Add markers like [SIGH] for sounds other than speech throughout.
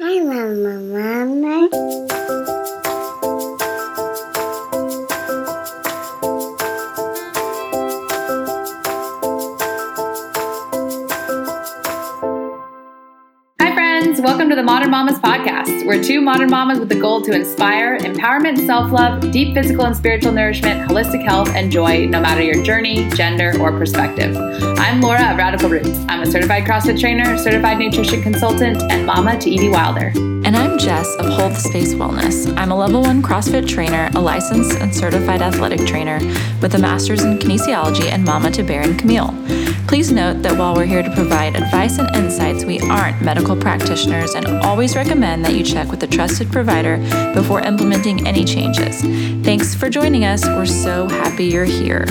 Hi, Mama, Mama. The Modern Mamas podcast. We're two modern mamas with the goal to inspire empowerment, self love, deep physical and spiritual nourishment, holistic health, and joy, no matter your journey, gender, or perspective. I'm Laura of Radical Roots. I'm a certified CrossFit trainer, certified nutrition consultant, and mama to Evie Wilder. And I'm Jess of Hold the Space Wellness. I'm a level one CrossFit trainer, a licensed and certified athletic trainer with a master's in kinesiology and mama to Bear and Camille. Please note that while we're here to provide advice and insights, we aren't medical practitioners and always recommend that you check with a trusted provider before implementing any changes. Thanks for joining us. We're so happy you're here.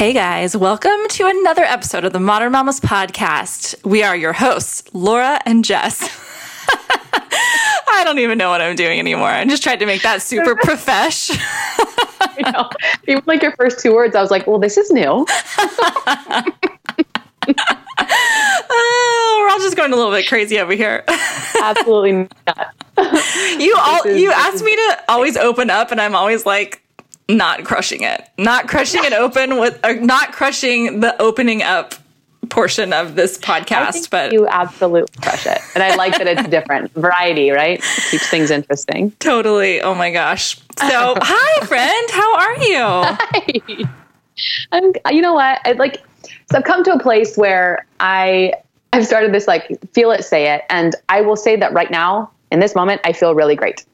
Hey guys, welcome to another episode of the Modern Mamas podcast. We are your hosts, Laura and Jess. [LAUGHS] I don't even know what I'm doing anymore. I just tried to make that super [LAUGHS] profesh. you know, even like your first two words, I was like, well, this is new. [LAUGHS] oh, we're all just going a little bit crazy over here. Absolutely not. You all is- you asked me to always open up and I'm always like not crushing it. Not crushing it open with or not crushing the opening up portion of this I podcast, think but you absolutely crush it. And I like that it's [LAUGHS] different. Variety, right? Keeps things interesting. totally. Oh my gosh. So, [LAUGHS] hi friend, how are you? I'm, you know what? I like, so I've come to a place where I, I've started this like, feel it, say it. And I will say that right now, in this moment, I feel really great.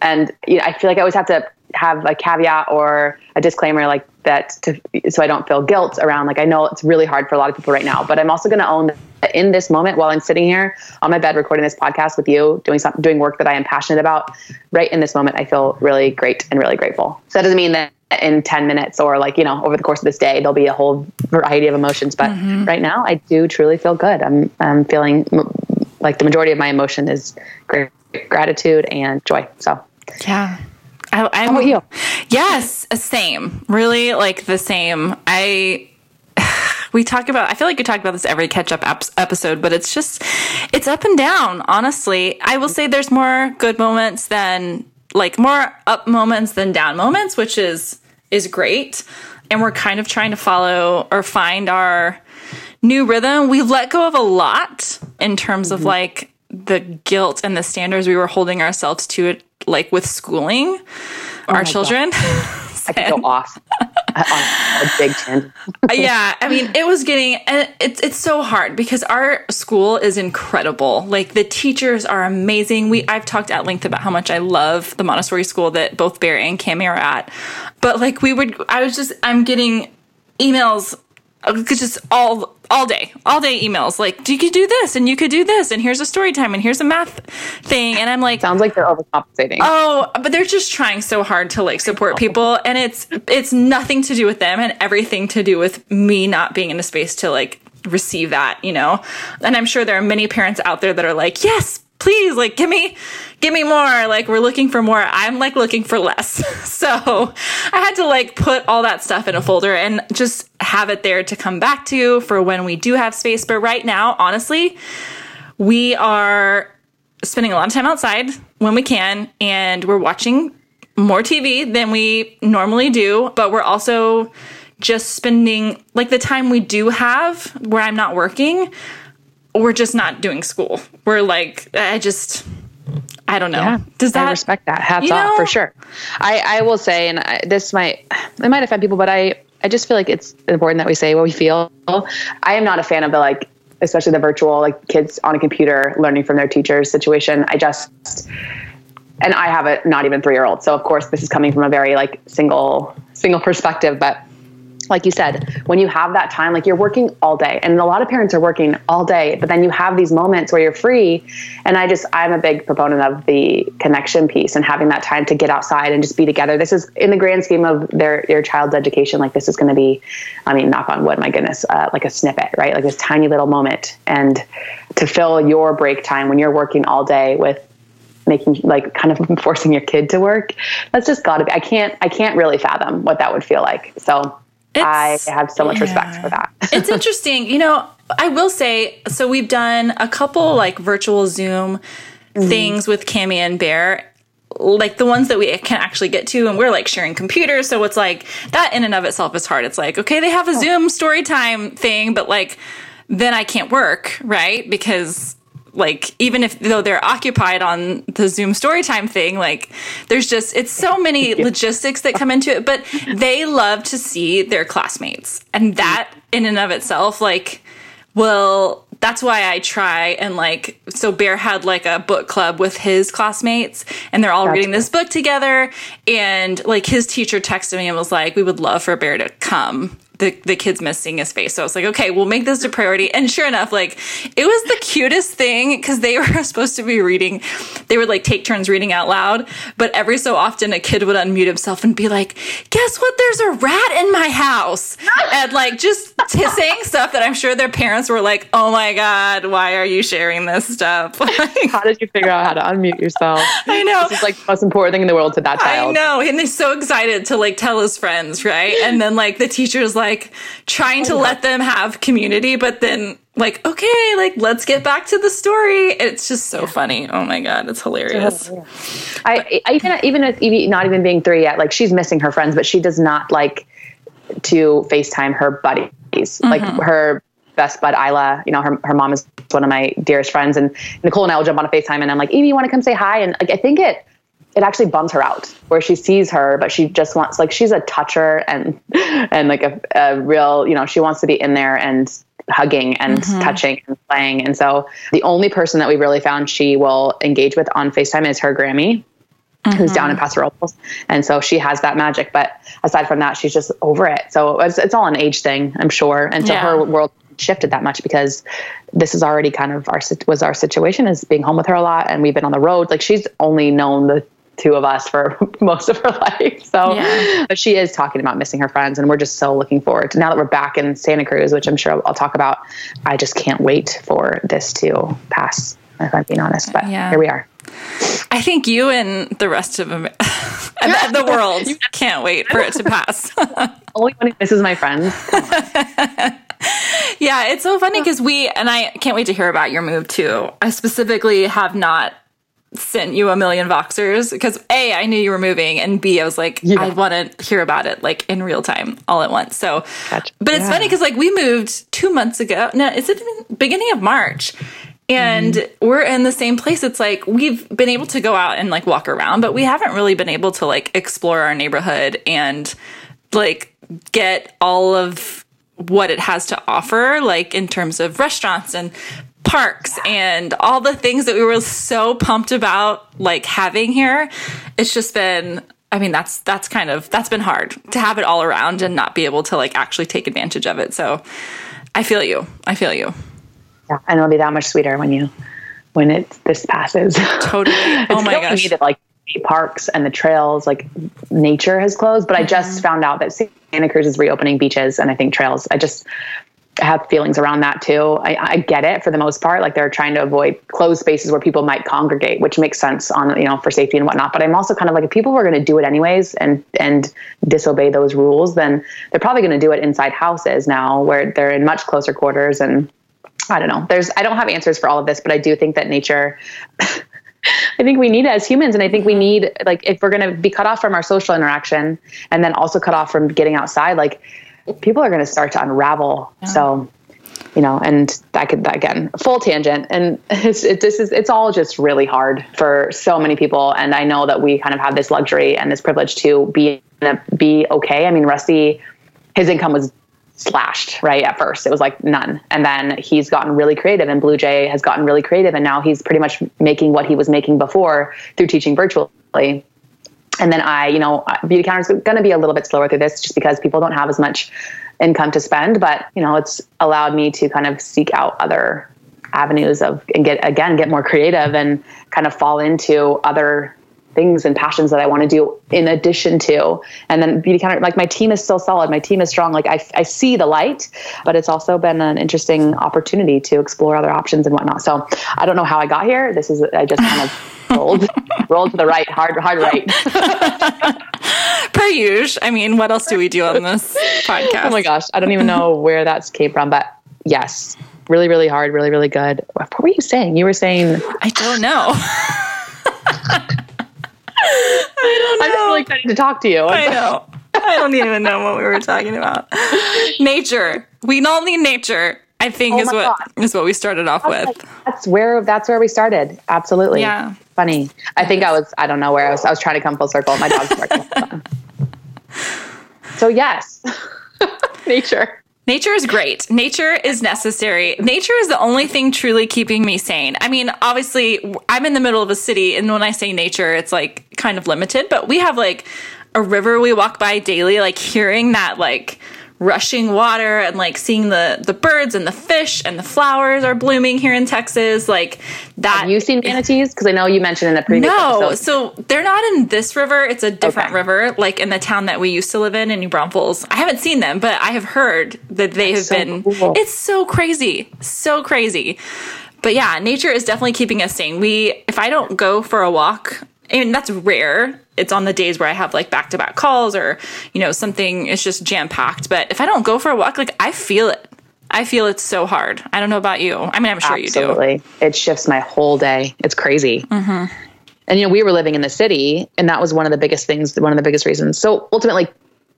And you know, I feel like I always have to have a caveat or a disclaimer like that to, so I don't feel guilt around like I know it's really hard for a lot of people right now, but I'm also going to own that in this moment while I'm sitting here on my bed recording this podcast with you, doing something, doing work that I am passionate about. Right in this moment, I feel really great and really grateful. So that doesn't mean that in 10 minutes or like you know over the course of this day there'll be a whole variety of emotions but mm-hmm. right now i do truly feel good i'm i'm feeling like the majority of my emotion is great gratitude and joy so Yeah. I, I'm, how about you Yes, uh, same. Really, like the same. I [SIGHS] we talk about. I feel like we talk about this every catch up episode, but it's just it's up and down. Honestly, I will say there's more good moments than like more up moments than down moments, which is is great. And we're kind of trying to follow or find our new rhythm. We've let go of a lot in terms of mm-hmm. like the guilt and the standards we were holding ourselves to, like with schooling our children. [LAUGHS] i could go off on a big tangent [LAUGHS] yeah, I mean, it was getting and it's it's so hard because our school is incredible. Like the teachers are amazing. We I've talked at length about how much I love the Montessori school that both Barry and Cami are at. But like we would I was just I'm getting emails uh, just all all day all day emails like do you could do this and you could do this and here's a story time and here's a math thing and i'm like sounds like they're overcompensating Oh, but they're just trying so hard to like support people and it's it's nothing to do with them and everything to do with me not being in a space to like receive that, you know. And I'm sure there are many parents out there that are like, "Yes, please, like give me give me more. Like we're looking for more." I'm like looking for less. [LAUGHS] so, I had to like put all that stuff in a folder and just have it there to come back to for when we do have space. But right now, honestly, we are spending a lot of time outside when we can, and we're watching more TV than we normally do, but we're also just spending like the time we do have where I'm not working, we're just not doing school. We're like, I just, I don't know. Yeah, Does that I respect that. Hats you off know? for sure. I, I will say, and I, this might it might offend people, but I I just feel like it's important that we say what we feel. I am not a fan of the like, especially the virtual like kids on a computer learning from their teachers situation. I just and I have a not even three year old, so of course this is coming from a very like single single perspective, but like you said, when you have that time, like you're working all day, and a lot of parents are working all day, but then you have these moments where you're free. And I just, I'm a big proponent of the connection piece and having that time to get outside and just be together. This is in the grand scheme of their your child's education. Like this is going to be, I mean, knock on wood, my goodness, uh, like a snippet, right? Like this tiny little moment, and to fill your break time when you're working all day with making like kind of [LAUGHS] forcing your kid to work that's just got to be i can't i can't really fathom what that would feel like so I have so much respect for that. [LAUGHS] [LAUGHS] it's interesting. You know, I will say, so we've done a couple like virtual Zoom mm-hmm. things with Cami and Bear, like the ones that we can actually get to, and we're like sharing computers. So it's like that in and of itself is hard. It's like, okay, they have a oh. Zoom story time thing, but like then I can't work, right? Because like even if though they're occupied on the Zoom storytime thing, like there's just it's so many [LAUGHS] logistics that come into it. But they love to see their classmates, and that in and of itself, like, well, that's why I try and like so Bear had like a book club with his classmates, and they're all reading this book together. And like his teacher texted me and was like, "We would love for Bear to come." The, the kids missing his face. So I was like, okay, we'll make this a priority. And sure enough, like it was the cutest thing because they [LAUGHS] were supposed to be reading, they would like take turns reading out loud. But every so often a kid would unmute himself and be like, guess what? There's a rat in my house. [LAUGHS] and like just t- saying stuff that I'm sure their parents were like, oh my God, why are you sharing this stuff? [LAUGHS] Like, How did you figure out how to unmute yourself? [LAUGHS] I know. This is like the most important thing in the world to that child. I know. And he's so excited to like tell his friends, right? And then like the teacher's like trying to oh let them have community, but then like, okay, like let's get back to the story. It's just so funny. Oh my God. It's hilarious. I, I even even with Evie not even being three yet, like she's missing her friends, but she does not like to FaceTime her buddies. Like mm-hmm. her best bud Isla, you know, her her mom is one of my dearest friends, and Nicole and I will jump on a FaceTime, and I'm like, Evie, you want to come say hi? And like I think it it actually bums her out where she sees her, but she just wants like she's a toucher and [LAUGHS] and like a, a real, you know, she wants to be in there and hugging and mm-hmm. touching and playing. And so the only person that we really found she will engage with on FaceTime is her Grammy who's down in mm-hmm. Paso Robles. And so she has that magic. But aside from that, she's just over it. So it's, it's all an age thing, I'm sure. And so Yeah. her world shifted that much because this is already kind of our, was our situation is being home with her a lot. And we've been on the road. Like she's only known the two of us for [LAUGHS] most of her life. So, Yeah. but she is talking about missing her friends. And we're just so looking forward to now that we're back in Santa Cruz, which I'm sure I'll talk about. I just can't wait for this to pass, if I'm being honest. But Yeah. here we are. I think you and the rest of Am- [LAUGHS] the world can't wait for it to pass. [LAUGHS] Only one who misses my friends. Yeah, it's so funny because we, and I can't wait to hear about your move too. I specifically have not sent you a million Voxers because A, I knew you were moving, and B, I was like, Yeah. I want to hear about it like in real time all at once. So, Gotcha. but it's Yeah. funny because like we moved two months ago. No, is it even beginning of March? And Mm-hmm. we're in the same place. It's like we've been able to go out and like walk around, but we haven't really been able to like explore our neighborhood and like get all of what it has to offer, like in terms of restaurants and parks and all the things that we were so pumped about like having here. It's just been I mean that's that's kind of that's been hard to have it all around and not be able to like actually take advantage of it. So I feel you. I feel you. Yeah, and it'll be that much sweeter when you when it this passes. Totally. [LAUGHS] oh my gosh. that like parks and the trails, like nature has closed. But I Mm-hmm. just found out that Santa Cruz is reopening beaches and I think trails. I just have feelings around that too. I, I get it for the most part. Like they're trying to avoid closed spaces where people might congregate, which makes sense on you know for safety and whatnot. But I'm also kind of like if people were going to do it anyways and and disobey those rules, then they're probably going to do it inside houses now, where they're in much closer quarters and I don't know. There's I don't have answers for all of this, but I do think that nature [LAUGHS] I think we need it as humans and I think we mm-hmm. need like if we're going to be cut off from our social interaction and then also cut off from getting outside like people are going to start to unravel. So you know, and that could again full tangent, and [LAUGHS] it's it, this is it's all just really hard for so many people. And I know that we kind of have this luxury and this privilege to be be okay. I mean, Rusty, his income was slashed right at first it was like none and then he's gotten really creative and blue jay has gotten really creative and now he's pretty much making what he was making before through teaching virtually and then i you know Beautycounter is going to be a little bit slower through this just because people don't have as much income to spend but you know it's allowed me to kind of seek out other avenues of and get again get more creative and kind of fall into other things and passions that I want to do in addition to. And then Beautycounter, like my team is still solid. My team is strong. Like I, I see the light, but it's also been an interesting opportunity to explore other options and whatnot. So I don't know how I got here. This is, I just kind of rolled, rolled to the right, hard, hard right. [LAUGHS] per usual. I mean, what else do we do on this podcast? Oh my gosh, I don't even know where that's came from, but yes, really, really hard, really, really good. What were you saying? You were saying I don't know. [LAUGHS] I don't know. I'm just really excited to talk to you. I know. I don't even know what we were talking about. Nature. We all need nature. I think Oh is what God. is what we started off with. That's where that's where we started. Absolutely. Yeah. Funny. I think I was I don't know where I was. I was trying to come full circle. My dog's barking. [LAUGHS] so yes, [LAUGHS] nature. Nature is great. Nature is necessary. Nature is the only thing truly keeping me sane. I mean, obviously, I'm in the middle of a city, and when I say nature, it's like kind of limited, but we have like a river we walk by daily, like hearing that like rushing water and like seeing the the birds and the fish and the flowers are blooming here in Texas like that Have you seen manatees? Because I know you mentioned in the previous no, episode. so they're not in this river. It's a different Okay. river, like in the town that we used to live in in New Braunfels. I haven't seen them, but I have heard that they have so been. cool. It's so crazy, so crazy. But yeah, nature is definitely keeping us sane. We, if I don't go for a walk, and that's rare. It's on the days where I have like back to back calls or you know something. It's just jam packed. But if I don't go for a walk, like I feel it. I feel it so hard. I don't know about you. I mean, I'm sure you do. Absolutely. It shifts my whole day. It's crazy. Mm-hmm. And, you know, we were living in the city, and that was one of the biggest things, one of the biggest reasons. So ultimately,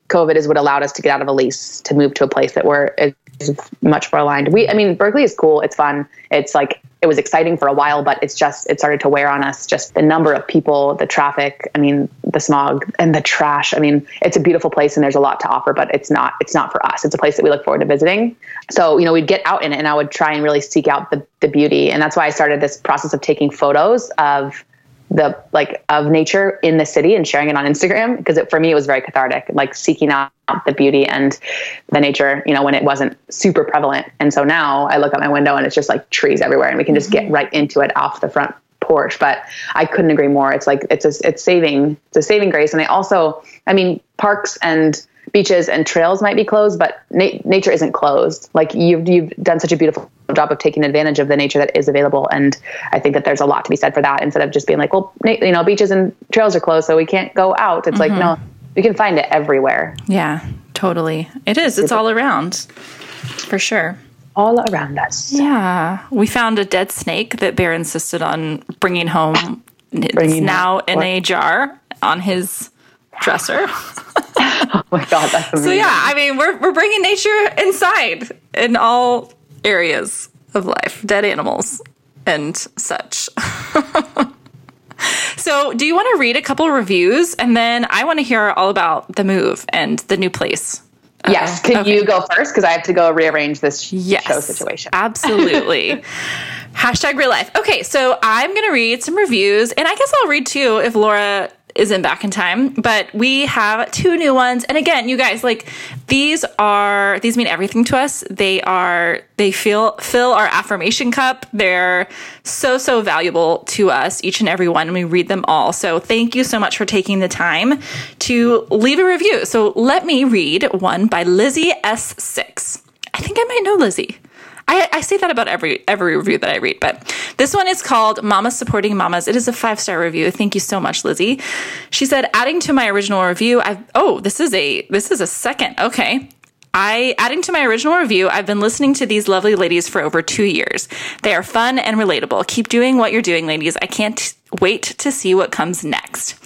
COVID is what allowed us to get out of a lease to move to a place that we're is much more aligned. We, I mean, Berkeley is cool. It's fun. It's like, it was exciting for a while, but it's just, it started to wear on us. Just the number of people, the traffic, I mean, the smog and the trash. I mean, it's a beautiful place and there's a lot to offer, but it's not, it's not for us. It's a place that we look forward to visiting. So, you know, we'd get out in it and I would try and really seek out the, the beauty. And that's why I started this process of taking photos of the like of nature in the city and sharing it on Instagram because it, for me it was very cathartic like seeking out the beauty and the nature you know when it wasn't super prevalent. And so now I look out my window and it's just like trees everywhere and we can just get mm-hmm. right into it off the front porch. But I couldn't agree more. It's like it's a, it's saving it's a saving grace. And I also I mean parks and beaches and trails might be closed, but na- nature isn't closed. Like you've you've done such a beautiful job of taking advantage of the nature that is available, and I think that there's a lot to be said for that. Instead of just being like, well, na- you know, beaches and trails are closed, so we can't go out. It's like mm-hmm. no, we can find it everywhere, Yeah, totally. It is. It's all around, for sure. all around us. Yeah, we found a dead snake that Bear insisted on bringing home. It's Bringing now in a jar on his dresser. [LAUGHS] [LAUGHS] Oh my god, that's amazing. So yeah, I mean, we're we're bringing nature inside in all areas of life, dead animals and such. [LAUGHS] so, do you want to read a couple reviews, and then I want to hear all about the move and the new place? Uh, yes, can Okay. you go first because I have to go rearrange this Yes. show situation. Absolutely. [LAUGHS] Hashtag real life. Okay, so I'm going to read some reviews, and I guess I'll read two if Laura isn't back in time. But we have two new ones, and again, you guys, like these are these mean everything to us. They are they feel fill our affirmation cup. They're so so valuable to us, each and every one. And we read them all. So thank you so much for taking the time to leave a review. So let me read one by Lizzie S6. I think I might know Lizzie. I, I say that about every every review that I read, but this one is called Mamas Supporting Mamas. It is a five star review. Thank you so much, Lizzie. She said, adding to my original review, I've oh, this is a this is a second. Okay. I adding to my original review, I've been listening to these lovely ladies for over two years. They are fun and relatable. Keep doing what you're doing, ladies. I can't wait to see what comes next.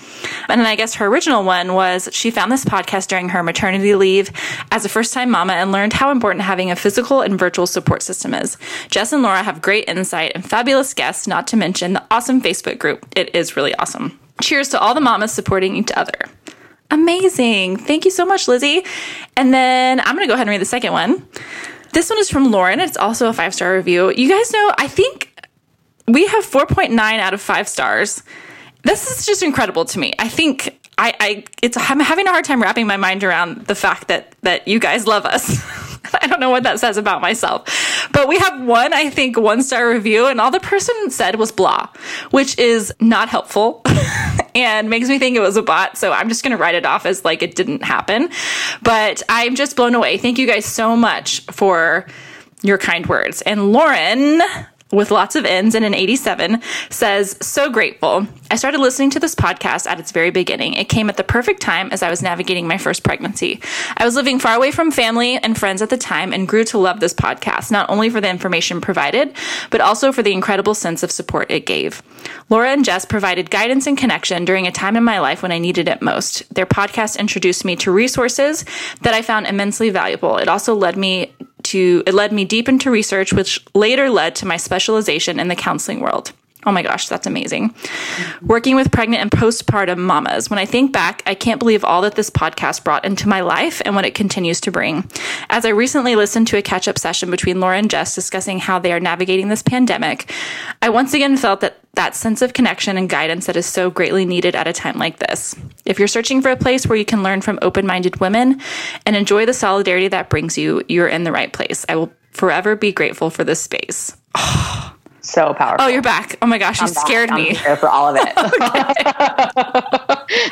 And then I guess her original one was she found this podcast during her maternity leave as a first time mama and learned how important having a physical and virtual support system is. Jess and Laura have great insight and fabulous guests, not to mention the awesome Facebook group. It is really awesome. Cheers to all the mamas supporting each other. Amazing. Thank you so much, Lizzie. And then I'm going to go ahead and read the second one. This one is from Lauren. It's also a five star review. You guys know, I think we have 4.9 out of five stars. This is just incredible to me. I think I, I it's I'm having a hard time wrapping my mind around the fact that that you guys love us. [LAUGHS] I don't know what that says about myself. But we have one, I think, one star review, and all the person said was blah, which is not helpful [LAUGHS] and makes me think it was a bot. So I'm just going to write it off as like it didn't happen. But I'm just blown away. Thank you guys so much for your kind words. And Lauren, with lots of N's and an 87 says, So grateful. I started listening to this podcast at its very beginning. It came at the perfect time as I was navigating my first pregnancy. I was living far away from family and friends at the time and grew to love this podcast, not only for the information provided, but also for the incredible sense of support it gave. Laura and Jess provided guidance and connection during a time in my life when I needed it most. Their podcast introduced me to resources that I found immensely valuable. It also led me to it led me deep into research which later led to my specialization in the counseling world. Oh my gosh, that's amazing. Working with pregnant and postpartum mamas. When I think back, I can't believe all that this podcast brought into my life and what it continues to bring. As I recently listened to a catch up session between Laura and Jess discussing how they are navigating this pandemic, I once again felt that that sense of connection and guidance that is so greatly needed at a time like this. If you're searching for a place where you can learn from open minded women and enjoy the solidarity that brings you, you're in the right place. I will forever be grateful for this space. [SIGHS] So powerful. Oh, you're back. Oh my gosh, you I'm back. scared I'm me. here for all of it. [LAUGHS]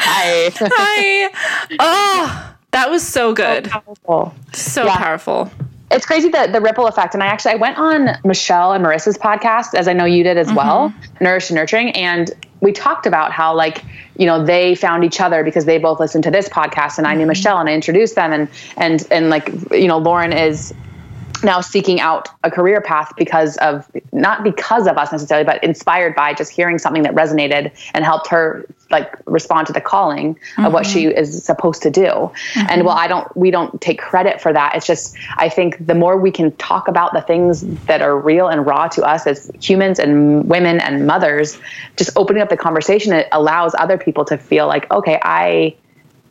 Hi. Hi. Oh, that was so good. Powerful. So Yeah. powerful. It's crazy that the ripple effect. And I actually I went on Michelle and Marissa's podcast, as I know you did as well, mm-hmm. Nourish and Nurturing, and we talked about how like you know they found each other because they both listened to this podcast, and I knew mm-hmm. Michelle and I introduced them, and and and like you know Lauren is now seeking out a career path because of not because of us necessarily but inspired by just hearing something that resonated and helped her like respond to the calling of what she mm-hmm. is supposed to do. And mm-hmm. well i don't we don't take credit for that it's just i think the more we can talk about the things that are real and raw to us as humans and women and mothers just opening up the conversation it allows other people to feel like okay i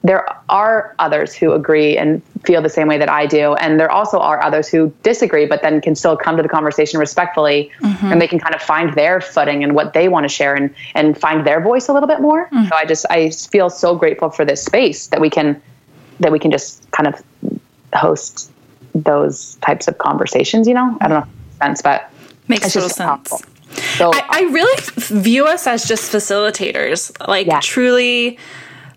there are others who agree and feel the same way that I do. And there also are others who disagree, but then can still come to the conversation respectfully mm-hmm. and they can kind of find their footing and what they want to share and, and find their voice a little bit more. Mm-hmm. So I just, I feel so grateful for this space that we can, that we can just kind of host those types of conversations, you know, I don't know if it makes sense, but Makes total sense. powerful. So I, I really f- view us as just facilitators, like Yeah. truly.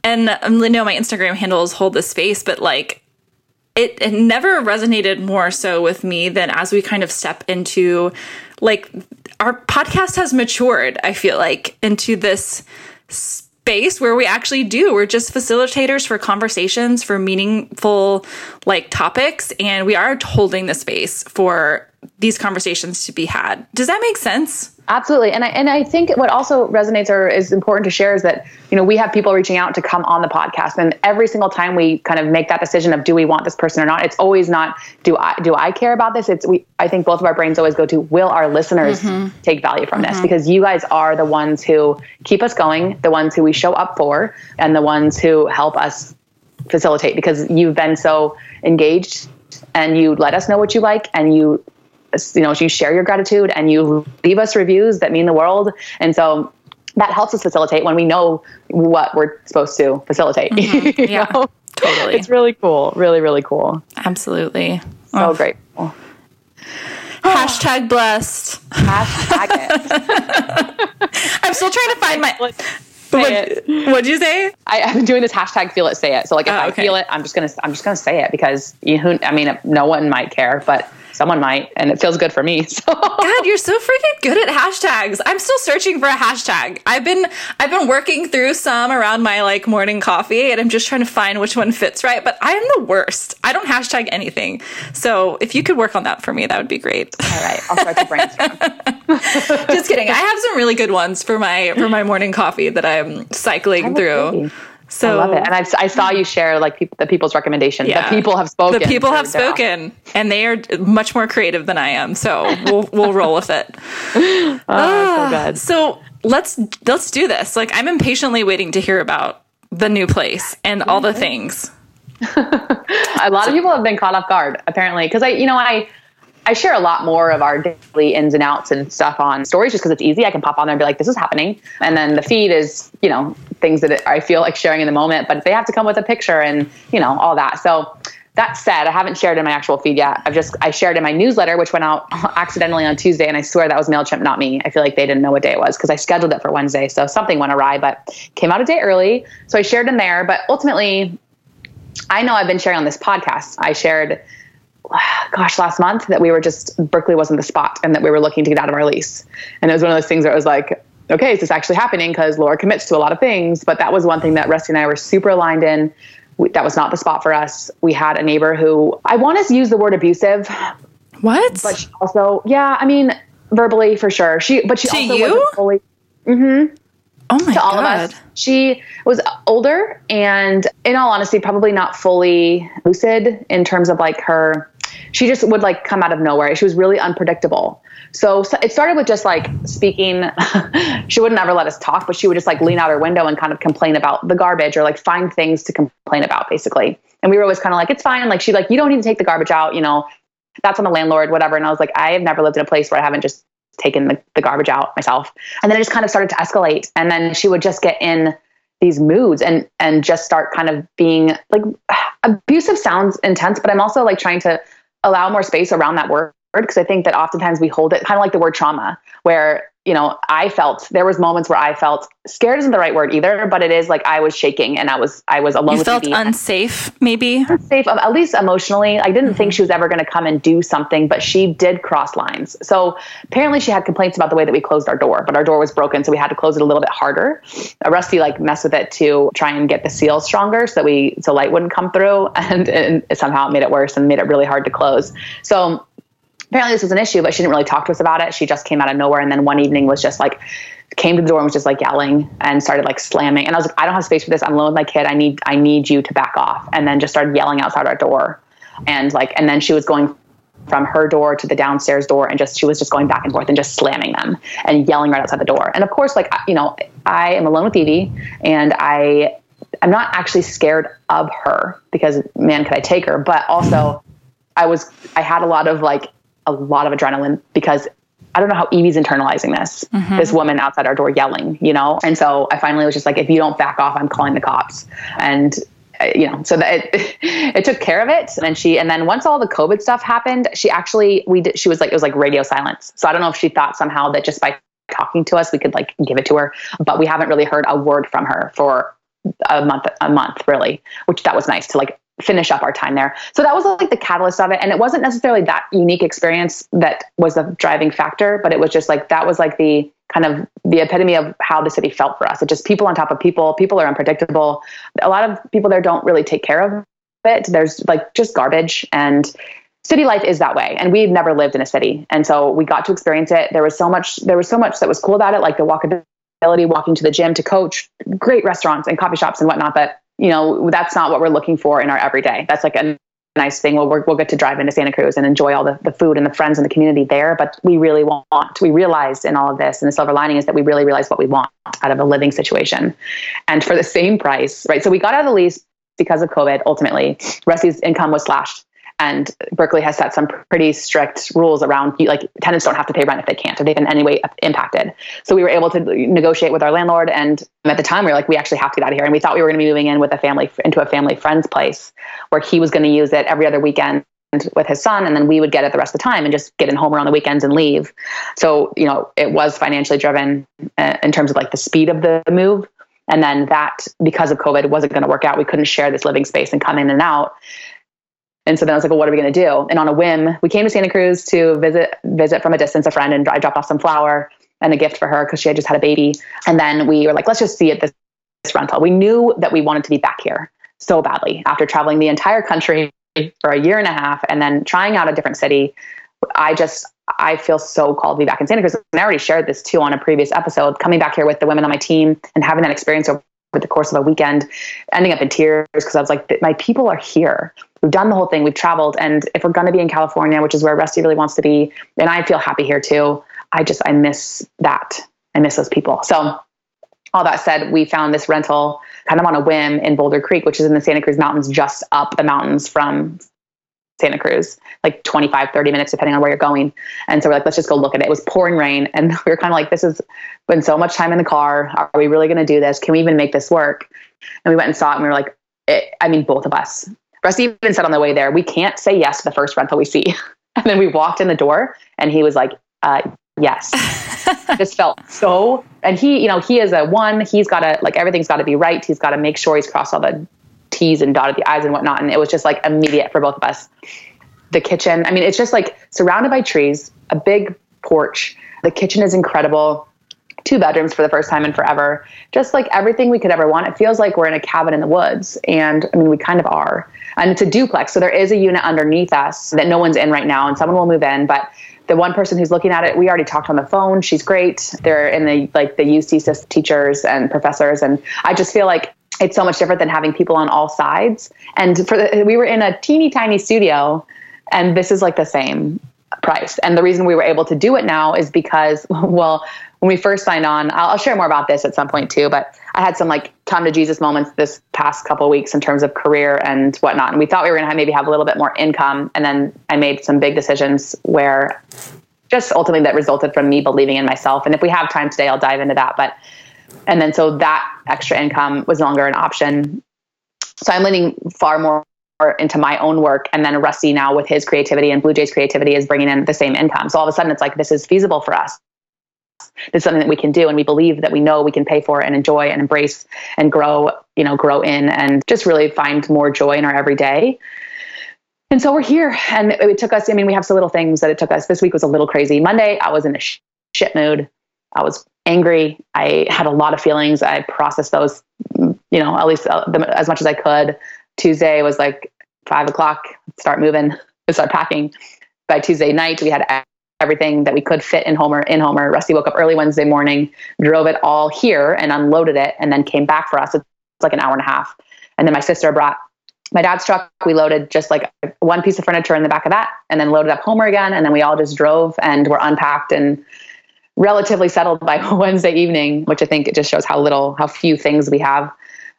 And um, I know my Instagram handle is hold the space, but like it, it never resonated more so with me than as we kind of step into like our podcast has matured, I feel like, into this space where we actually do. We're just facilitators for conversations, for meaningful like topics, and we are holding the space for these conversations to be had. Does that make sense? Absolutely, and I and I think what also resonates or is important to share is that you know we have people reaching out to come on the podcast, and every single time we kind of make that decision of do we want this person or not, it's always not do I do I care about this. It's we I think both of our brains always go to will our listeners mm-hmm. take value from this mm-hmm. because you guys are the ones who keep us going, the ones who we show up for, and the ones who help us facilitate because you've been so engaged and you let us know what you like and you you know you share your gratitude and you leave us reviews that mean the world and so that helps us facilitate when we know what we're supposed to facilitate mm-hmm. [LAUGHS] you Yeah, know? totally. it's really cool really really cool Absolutely. so Oh. grateful Hashtag blessed. hashtag it [LAUGHS] I'm still trying to find my. What, what'd you say? I, I've been doing this hashtag feel it say it so like if Oh, I feel it I'm just gonna I'm just gonna say it because you who I mean no one might care but someone might and it feels good for me [LAUGHS] so God, you're so freaking good at hashtags. I'm still searching for a hashtag. I've been I've been working through some around my like morning coffee and I'm just trying to find which one fits right, but I am the worst. I don't hashtag anything. So if you could work on that for me, that would be great. all right I'll start to brainstorm [LAUGHS] just kidding. I have some really good ones for my for my morning coffee that I'm cycling oh, through. agree. So I love it. And I've, I saw you share like peop the people's recommendations. Yeah. The people have spoken. The people have spoken, and they are much more creative than I am. So we'll we'll roll with it. [LAUGHS] Oh, so ah, good. So let's let's do this. Like I'm impatiently waiting to hear about the new place and all the mm-hmm. things. [LAUGHS] A lot of people have been caught off guard apparently because I, you know, I. I share a lot more of our daily ins and outs and stuff on stories just because it's easy. I can pop on there and be like, this is happening. And then the feed is, you know, things that I feel like sharing in the moment, but they have to come with a picture and, you know, all that. So that said, I haven't shared in my actual feed yet. I've just, I shared in my newsletter, which went out [LAUGHS] accidentally on Tuesday. And I swear that was MailChimp, not me. I feel like they didn't know what day it was because I scheduled it for Wednesday. So something went awry, but came out a day early. So I shared in there. But ultimately, I know I've been sharing on this podcast. I shared [SIGHS] gosh, last month that we were just Berkeley wasn't the spot and that we were looking to get out of our lease. And it was one of those things where it was like, okay, is this actually happening? Because Laura commits to a lot of things. But that was one thing that Rusty and I were super aligned in. We, that was not the spot for us. We had a neighbor who I want to use the word abusive, What? but she also, yeah, I mean, verbally for sure. She, but she To also you? wasn't fully mm-hmm. oh my to all god. of us. She was older and, in all honesty, probably not fully lucid in terms of like her. She just would like come out of nowhere. She was really unpredictable. So, so it started with just like speaking. [LAUGHS] she would never let us talk, but she would just like lean out her window and kind of complain about the garbage or like find things to complain about, basically. And we were always kind of like, it's fine. Like she's like, you don't need to take the garbage out. You know, that's on the landlord, whatever. And I was like, I have never lived in a place where I haven't just taken the, the garbage out myself. And then it just kind of started to escalate. And then she would just get in these moods and and just start kind of being like [SIGHS] abusive sounds intense, but I'm also like trying to allow more space around that word because I think that oftentimes we hold it kind of like the word trauma, where you know I felt there was moments where I felt scared isn't the right word either, but it is like I was shaking and I was I was alone You felt unsafe, maybe? safe, um, at least emotionally. I didn't think she was ever going to come and do something, but she did cross lines. So apparently, she had complaints about the way that we closed our door, but our door was broken, so we had to close it a little bit harder. Rusty like messed with it to try and get the seal stronger, so that we so light wouldn't come through, [LAUGHS] and, and somehow it made it worse and made it really hard to close. So apparently this was an issue, but she didn't really talk to us about it. She just came out of nowhere, and then one evening was just like came to the door and was just like yelling and started like slamming. And I was like, I don't have space for this. I'm alone with my kid. I need I need you to back off. And then just started yelling outside our door, and like and then she was going from her door to the downstairs door and just she was just going back and forth and just slamming them and yelling right outside the door. And of course, like you know, I am alone with Evie, and I I'm not actually scared of her because man, could I take her? But also, I was I had a lot of like a lot of adrenaline because I don't know how Evie's internalizing this. This woman outside our door yelling, you know. And so I finally was just like, if you don't back off, I'm calling the cops. And uh, you know, so that it, [LAUGHS] it took care of it. And then she, and then once all the COVID stuff happened, she actually we did. She was like, it was like radio silence. So I don't know if she thought somehow that just by talking to us, we could like give it to her. But we haven't really heard a word from her for a month, a month really, which that was nice to like finish up our time there. So that was like the catalyst of it. And it wasn't necessarily that unique experience that was the driving factor, but it was just like, that was like the kind of the epitome of how the city felt for us. It just people on top of people, people are unpredictable. A lot of people there don't really take care of it. There's like just garbage and city life is that way. And we've never lived in a city. And so we got to experience it. There was so much, there was so much that was cool about it, like the walkability, walking to the gym to coach, great restaurants and coffee shops and whatnot. But you know, that's not what we're looking for in our everyday. That's like a nice thing. We'll, we'll get to drive into Santa Cruz and enjoy all the, the food and the friends and the community there. But we really want, we realized in all of this, and the silver lining is that we really realized what we want out of a living situation. And for the same price, right? So we got out of the lease because of COVID, ultimately. Rusty's income was slashed. And Berkeley has set some pretty strict rules around like tenants don't have to pay rent if they can't, if they've been in any way impacted. So we were able to negotiate with our landlord. And at the time, we were like, we actually have to get out of here. And we thought we were going to be moving in with a family into a family friend's place where he was going to use it every other weekend with his son and then we would get it the rest of the time and just get in home around the weekends and leave so you know it was financially driven uh, in terms of like the speed of the move and then that because of covid wasn't going to work out we couldn't share this living space and come in and out and so then I was like, well, what are we going to do? And on a whim, we came to Santa Cruz to visit visit from a distance a friend, and I dropped off some flour and a gift for her because she had just had a baby. And then we were like, let's just see it this, this rental. We knew that we wanted to be back here so badly after traveling the entire country for a year and a half and then trying out a different city. I just I feel so called to be back in Santa Cruz. And I already shared this too on a previous episode. Coming back here with the women on my team and having that experience the course of a weekend, ending up in tears because I was like, my people are here. We've done the whole thing. We've traveled, and if we're going to be in California, which is where Rusty really wants to be, and I feel happy here too. I just I miss that. I miss those people. So all that said, we found this rental kind of on a whim in Boulder Creek, which is in the Santa Cruz Mountains, just up the mountains from Santa Cruz, like 25, 30 minutes, depending on where you're going. And so we're like, let's just go look at it. It was pouring rain. [LAUGHS] And we were kind of like, this has been so much time in the car. Are we really going to do this? Can we even make this work? And we went and saw it and we were like, it, I mean, both of us. Rusty even said on the way there, we can't say yes to the first rental we see. [LAUGHS] And then we walked in the door and he was like, uh, yes. [LAUGHS] just felt so, and he, you know, he is a one, he's got to, like, everything's got to be right. He's got to make sure he's crossed all the T's and dotted the I's and whatnot. And it was just like immediate for both of us. the kitchen. I mean, it's just like surrounded by trees, a big porch. The kitchen is incredible. Two bedrooms for the first time in forever. Just like everything we could ever want. It feels like we're in a cabin in the woods. And I mean, we kind of are. And it's a duplex. So there is a unit underneath us that no one's in right now, and someone will move in. But the one person who's looking at it, we already talked on the phone. She's great. They're in the like the UC teachers and professors. And I just feel like it's so much different than having people on all sides. And for the, we were in a teeny tiny studio, and this is like the same price. And the reason we were able to do it now is because, [LAUGHS] well, when we first signed on, I'll, I'll, share more about this at some point too. But I had some like come to Jesus moments this past couple weeks in terms of career and whatnot. And we thought we were going to maybe have a little bit more income. And then I made some big decisions where just ultimately that resulted from me believing in myself. And if we have time today, I'll dive into that. But and then so that extra income was no longer an option. So I'm leaning far more into my own work and then Rusty now with his creativity and Blue Jays creativity is bringing in the same income. So all of a sudden it's like this is feasible for us. This is something that we can do and we believe that we know we can pay for and enjoy and embrace and grow, you know, grow in and just really find more joy in our everyday. And so we're here and it took us, I mean, we have so little things that it took us. This week was a little crazy. Monday, I was in a shit mood. I was angry. I had a lot of feelings. I processed those, you know, at least uh, as much as I could. Tuesday was like five o'clock, start moving, [LAUGHS] start packing. By Tuesday night, we had everything that we could fit in Homer. In Homer, Rusty woke up early Wednesday morning, drove it all here, and unloaded it, and then came back for us. It's like an hour and a half. And then my sister brought my dad's truck. We loaded just like one piece of furniture in the back of that, and then loaded up Homer again. And then we all just drove and were unpacked and relatively settled by [LAUGHS] Wednesday evening, which I think it just shows how little, how few things we have.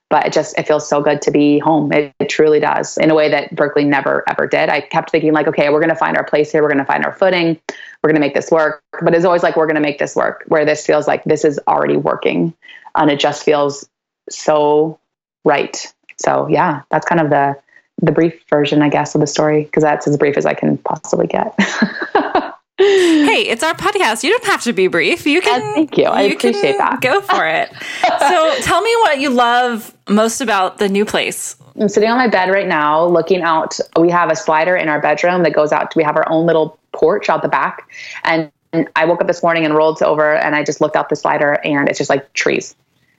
But it just it feels so good to be home. It, it, truly does in a way that berkeley never ever did. I kept thinking like okay we're going to find our place here. We're going to find our footing. We're going to make this work. But it's always like we're going to make this work where this feels like this is already working. And it just feels so right. So yeah that's kind of the the brief version i guess of the story because that's as brief as i can possibly get [LAUGHS] hey, it's our podcast. You don't have to be brief. You uh, can. thank you. I you appreciate that. Go for it. so, [LAUGHS] tell me what you love most about the new place. I'm sitting on my bed right now, looking out. We have a slider in our bedroom that goes out. To, we have our own little porch out the back, and, and I woke up this morning and rolled over, and I just looked out the slider, and it's just like trees,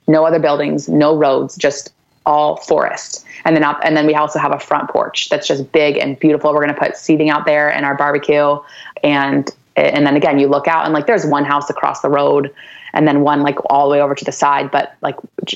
no other buildings, no roads, just all forest. And then up, and then we also have a front porch that's just big and beautiful. We're going to put seating out there and our barbecue. And and then again, you look out and like there's one house across the road, and then one like all the way over to the side. But like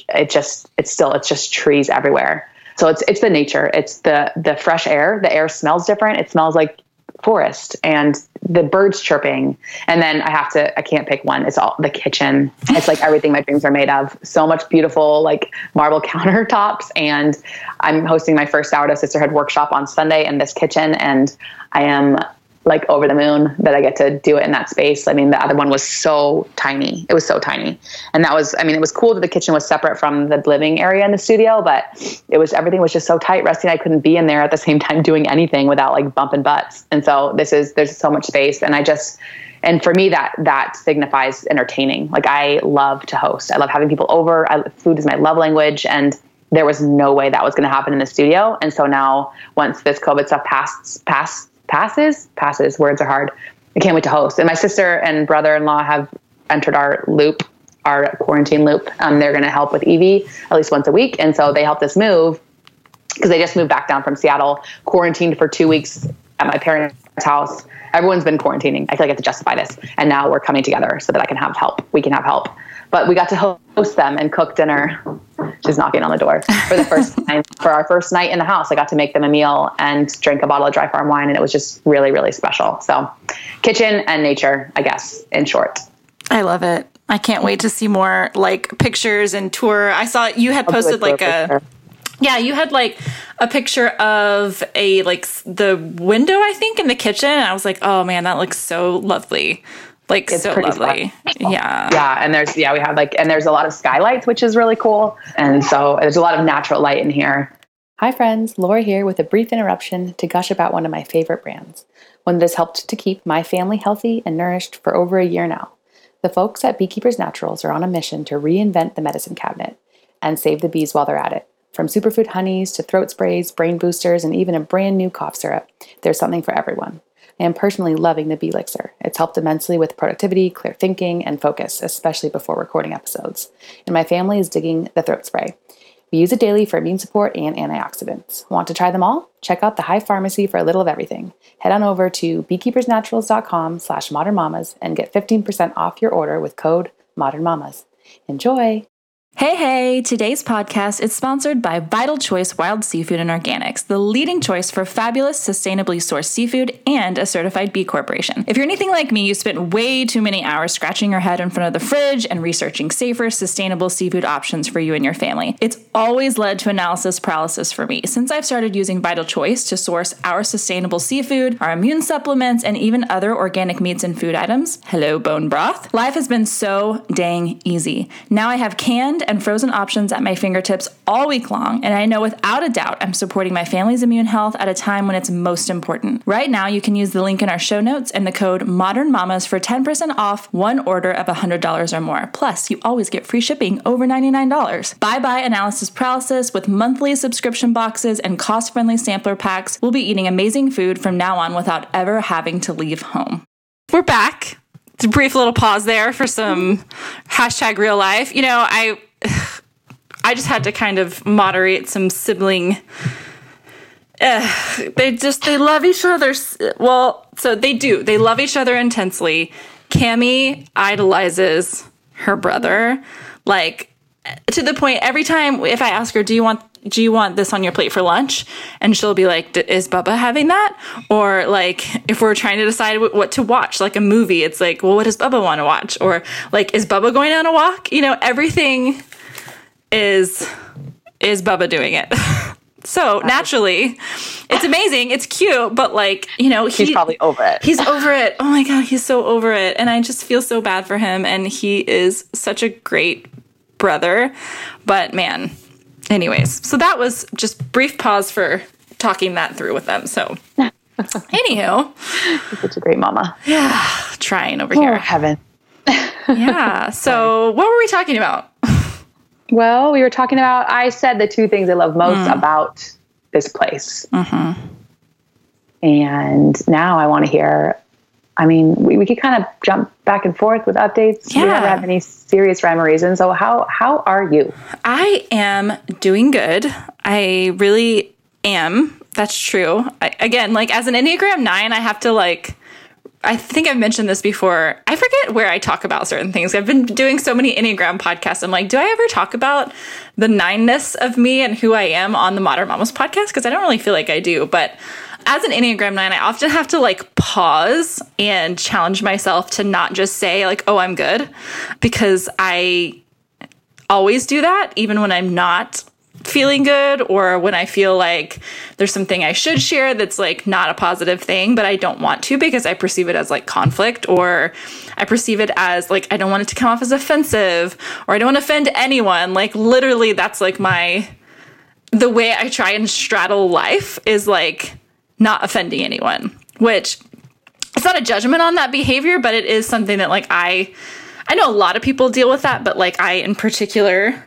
it just it's still it's just trees everywhere. So it's it's the nature. It's the the fresh air. The air smells different. It smells like forest and the birds chirping. And then i have to i can't pick one. It's all the kitchen. It's like [LAUGHS] everything my dreams are made of. So much beautiful like marble [LAUGHS] countertops. And i'm hosting my first sourdough sisterhood workshop on sunday in this kitchen. And i am like over the moon that I get to do it in that space. I mean, the other one was so tiny. It was so tiny. And that was, I mean, it was cool that the kitchen was separate from the living area in the studio, but it was, everything was just so tight. Rusty and I couldn't be in there at the same [LAUGHS] time doing anything without like bumping butts. And so this is, there's so much space. And I just, and for me, that, that signifies entertaining. Like I love to host. I love having people over. I, food is my love language. And there was no way that was going to happen in the studio. And so now once this COVID stuff passed, passed, passes passes words are hard. I can't wait to host. And my sister and brother-in-law have entered our loop our quarantine loop. Um, they're going to help with evie at least once a week. And so they helped us move because they just moved back down from seattle quarantined for two weeks at my parents house. Everyone's been quarantining. I feel like i have to justify this. And now we're coming together so that i can have help. We can have help but we got to host them and cook dinner. She's knocking on the door for the first [LAUGHS] time for our first night in the house. I got to make them a meal and drink a bottle of dry farm wine, and it was just really, really special. So, kitchen and nature, I guess, in short. I love it. I can't wait to see more like pictures and tour. I saw you had posted like a. Yeah, you had like a picture of a like the window, I think, in the kitchen. And I was like, oh man, that looks so lovely like it's so lovely. Yeah. Yeah. And there's, yeah, we have like, and there's a lot of skylights, which is really cool. And so there's a lot of natural light in here. Hi, friends. Laura here with a brief interruption to gush about one of my favorite brands, one that has helped to keep my family healthy and nourished for over a year now. The folks at Beekeepers Naturals are on a mission to reinvent the medicine cabinet and save the bees while they're at it From superfood honeys to throat sprays, brain boosters, and even a brand new cough syrup, there's something for everyone. I am personally loving the Belixir. It's helped immensely with productivity, clear thinking, and focus, especially before recording episodes. And my family is digging the throat spray. We use it daily for immune support and antioxidants. Want to try them all? Check out the Hive Pharmacy for a little of everything. Head on over to beekeepersnaturals.com slash modernmamas and get 15% off your order with code modernmamas. Enjoy! Hey, hey! Today's podcast is sponsored by Vital Choice Wild Seafood and Organics, the leading choice for fabulous, sustainably sourced seafood and a certified B Corporation. If you're anything like me, you spent way too many hours scratching your head in front of the fridge and researching safer, sustainable seafood options for you and your family. It's always led to analysis paralysis for me since I've started using Vital Choice to source our sustainable seafood, our immune supplements, and even other organic meats and food items. Hello, bone broth. Life has been so dang easy. Now I have canned and frozen options at my fingertips all week long, and I know without a doubt I'm supporting my family's immune health at a time when it's most important. Right now, you can use the link in our show notes and the code Modern Mamas for 10% off one order of $100 or more. Plus, you always get free shipping over $99. Bye bye analysis paralysis with monthly subscription boxes and cost friendly sampler packs. We'll be eating amazing food from now on without ever having to leave home. We're back. Brief little pause there for some hashtag real life. You know, I I just had to kind of moderate some sibling. Uh, they just they love each other. Well, so they do. They love each other intensely. Cami idolizes her brother, like to the point. Every time if I ask her, "Do you want do you want this on your plate for lunch?" and she'll be like, "Is Bubba having that?" Or like if we're trying to decide what to watch, like a movie, it's like, "Well, what does Bubba want to watch?" Or like, "Is Bubba going on a walk?" You know, everything is is Bubba doing it. [LAUGHS] so naturally, it's amazing. It's cute, but like you know, he, He's probably over it. He's over it. Oh my god, he's so over it, and I just feel so bad for him. And he is such a great brother, but man. Anyways, so that was just brief pause for talking that through with them. So, [LAUGHS] anywho, Such a great mama. yeah, trying over Oh, here. heaven. Yeah. [LAUGHS] So, what were we talking about? Well, we were talking about, I said the two things I love most hmm. about this place. Mm-hmm. And now I want to hear, I mean, we, we could kind of jump back and forth with updates. We Yeah. never have any serious rhyme or reason. So how, how are you? I am doing good. I really am. That's true. I, again, like as an Enneagram 9, I have to like I think I've mentioned this before. I forget where I talk about certain things. I've been doing so many Enneagram podcasts. I'm like, do I ever talk about the nineness of me and who I am on the Modern Mamas podcast? Because I don't really feel like I do. But as an Enneagram 9, I often have to like pause and challenge myself to not just say, like, oh, I'm good. Because I always do that, even when I'm not feeling good or when I feel like there's something I should share that's like not a positive thing, but I don't want to because I perceive it as like conflict or I perceive it as like I don't want it to come off as offensive or I don't want to offend anyone. Like literally that's like my the way I try and straddle life is like not offending anyone, which it's not a judgment on that behavior, but it is something that like I I know a lot of people deal with that, but like I in particular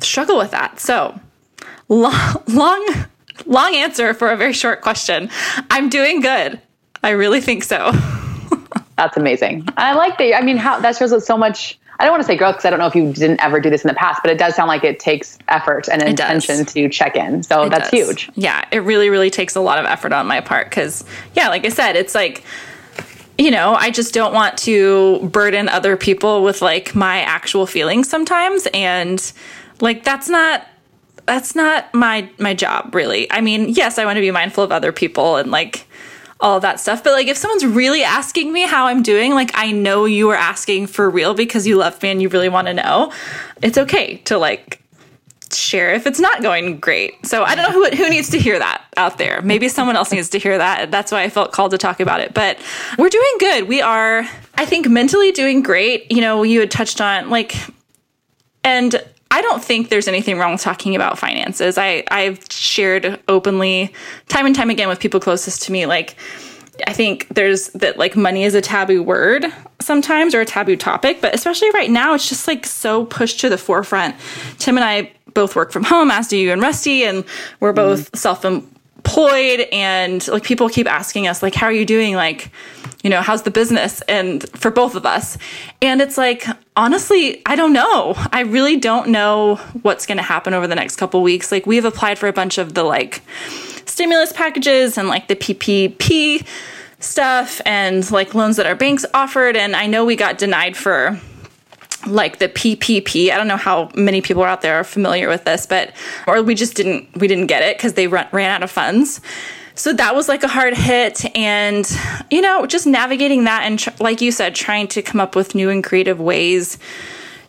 struggle with that. So, long long long answer for a very short question. I'm doing good. I really think so. [LAUGHS] That's amazing. I like that. I mean, how that shows us so much. I don't want to say growth because I don't know if you didn't ever do this in the past, but it does sound like it takes effort and intention to check in. So It that's does. huge. Yeah, it really, really takes a lot of effort on my part because, yeah, like I said, it's like, you know, I just don't want to burden other people with like my actual feelings sometimes. And like, that's not. That's not my my job, really. I mean, yes, I want to be mindful of other people and like all that stuff. But like, if someone's really asking me how I'm doing, like, I know you are asking for real because you love me and you really want to know. It's okay to like share if it's not going great. So I don't know who who needs to hear that out there. Maybe someone else needs to hear that. That's why I felt called to talk about it. But we're doing good. We are I think mentally doing great. You know, you had touched on like and I don't think there's anything wrong with talking about finances. I I've shared openly time and time again with people closest to me like I think there's that like money is a taboo word sometimes or a taboo topic, but especially right now, it's just like so pushed to the forefront. Tim and I both work from home, as do you and Rusty, and we're both mm. self employed. And like people keep asking us, like, how are you doing? Like, you know, how's the business? And for both of us. And it's like, honestly, I don't know. I really don't know what's going to happen over the next couple weeks. Like, we've applied for a bunch of the like stimulus packages and like the PPP stuff and like loans that our banks offered. And I know we got denied for like the PPP. I don't know how many people out there are familiar with this, but or we just didn't we didn't get it because they run, ran out of funds. So that was like a hard hit, and you know, just navigating that and tr- like you said, trying to come up with new and creative ways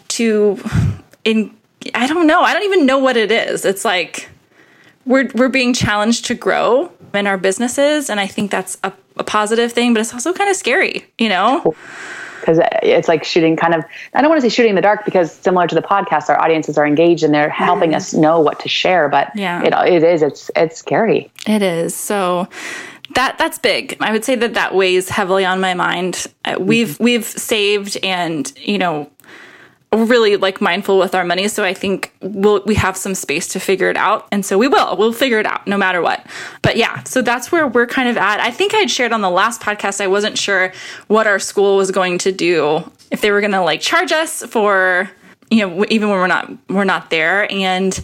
to in. I don't know. I don't even know what it is. It's like we're we're being challenged to grow in our businesses, and I think that's a, a positive thing. But it's also kind of scary, you know because it's like shooting kind of i don't want to say shooting in the dark because similar to the podcast our audiences are engaged and they're helping us know what to share but Yeah. it, it is it's it's scary It is. So that that's big. I would say that that weighs heavily on my mind. Uh, We've we've saved and, you know, really like mindful with our money, so I think we'll we have some space to figure it out. And so we will. We'll figure it out no matter what. But yeah, so that's where we're kind of at. I think I'd shared on the last podcast I wasn't sure what our school was going to do. If they were going to like charge us for you know, even when we're not we're not there and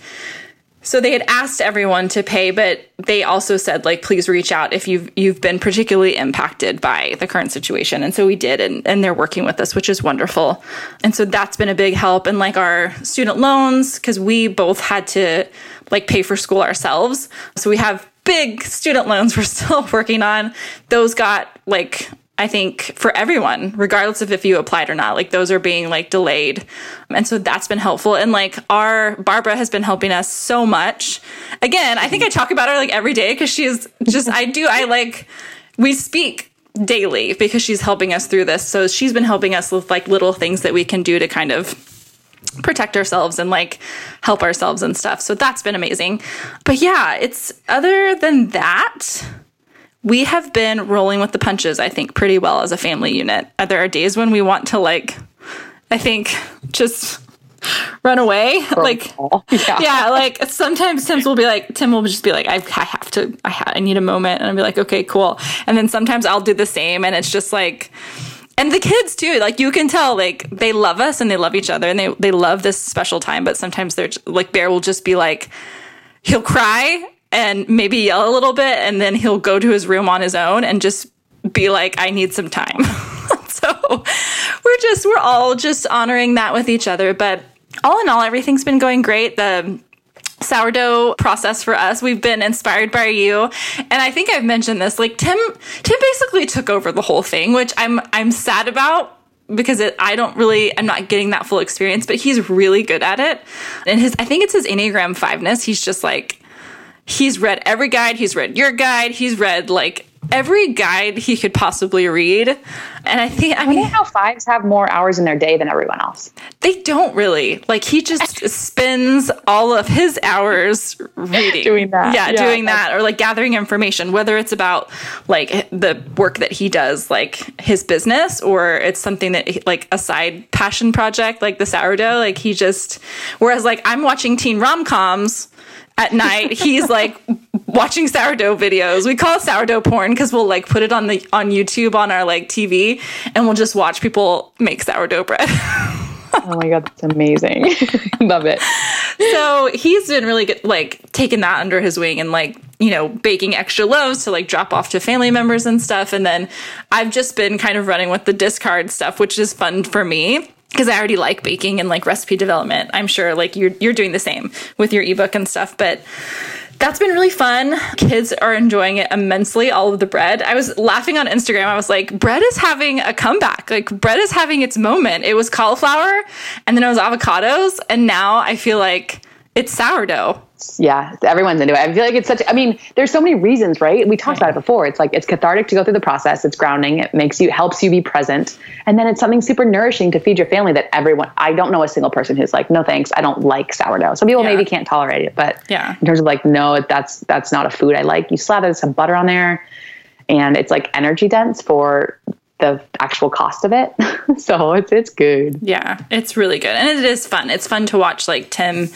so they had asked everyone to pay, but they also said like please reach out if you've you've been particularly impacted by the current situation. And so we did and, and they're working with us, which is wonderful. And so that's been a big help. And like our student loans, because we both had to like pay for school ourselves. So we have big student loans we're [LAUGHS] still working on. Those got like I think for everyone, regardless of if you applied or not, like those are being like delayed. And so that's been helpful. And like our Barbara has been helping us so much. Again, I think I talk about her like every day because she's just, I do, I like, we speak daily because she's helping us through this. So she's been helping us with like little things that we can do to kind of protect ourselves and like help ourselves and stuff. So that's been amazing. But yeah, it's other than that, we have been rolling with the punches, I think, pretty well as a family unit. There are days when we want to like, I think, just run away. like, [LAUGHS] yeah. yeah, like sometimes Tim's will be like, Tim will just be like, I, I have to, I, ha- I need a moment. And I'll be like, okay, cool. And then sometimes I'll do the same. And it's just like, and the kids too, like you can tell, like they love us and they love each other and they, they love this special time. But sometimes they're like, Bear will just be like, he'll cry and maybe yell a little bit. And then he'll go to his room on his own and just be like, I need some time. [LAUGHS] so we're just, we're all just honoring that with each other. But all in all, everything's been going great. The sourdough process for us. We've been inspired by you. And I think I've mentioned this. Like Tim Tim basically took over the whole thing, which I'm I'm sad about because it, I don't really I'm not getting that full experience, but he's really good at it. And his I think it's his Enneagram 5ness. He's just like he's read every guide, he's read your guide, he's read like every guide he could possibly read. And I think I mean, how fives have more hours in their day than everyone else. they don't really. Like he just [LAUGHS] spends all of his hours reading. Doing that. Yeah, Yeah, doing that or like gathering information, whether it's about like the work that he does, like his business, or it's something that like a side passion project like the sourdough. Like he just whereas like I'm watching teen rom-coms at night, he's like watching sourdough videos. We call it sourdough porn because we'll like put it on the on YouTube on our like TV and we'll just watch people make sourdough bread. Oh my god, that's amazing! [LAUGHS] Love it. so he's been really good like taking that under his wing and like you know baking extra loaves to like drop off to family members and stuff and then i've just been kind of running with the discard stuff which is fun for me because i already like baking and like recipe development i'm sure like you're you're doing the same with your ebook and stuff but that's been really fun. Kids are enjoying it immensely, all of the bread. I was laughing on Instagram. I was like, bread is having a comeback. Like, bread is having its moment. It was cauliflower and then it was avocados. And now I feel like it's sourdough. Yeah, everyone's into it. I feel like it's such. I mean, there's so many reasons, right? We talked about it before. It's like it's cathartic to go through the process. It's grounding. It makes you helps you be present, and then it's something super nourishing to feed your family. That everyone. I don't know a single person who's like, no thanks, I don't like sourdough. Some people Yeah. maybe can't tolerate it, but Yeah. in terms of like, no, that's that's not a food I like. You slather some butter on there, and it's like energy dense for the actual cost of it. [LAUGHS] so it's it's good. Yeah, it's really good. And it is fun. It's fun to watch like Tim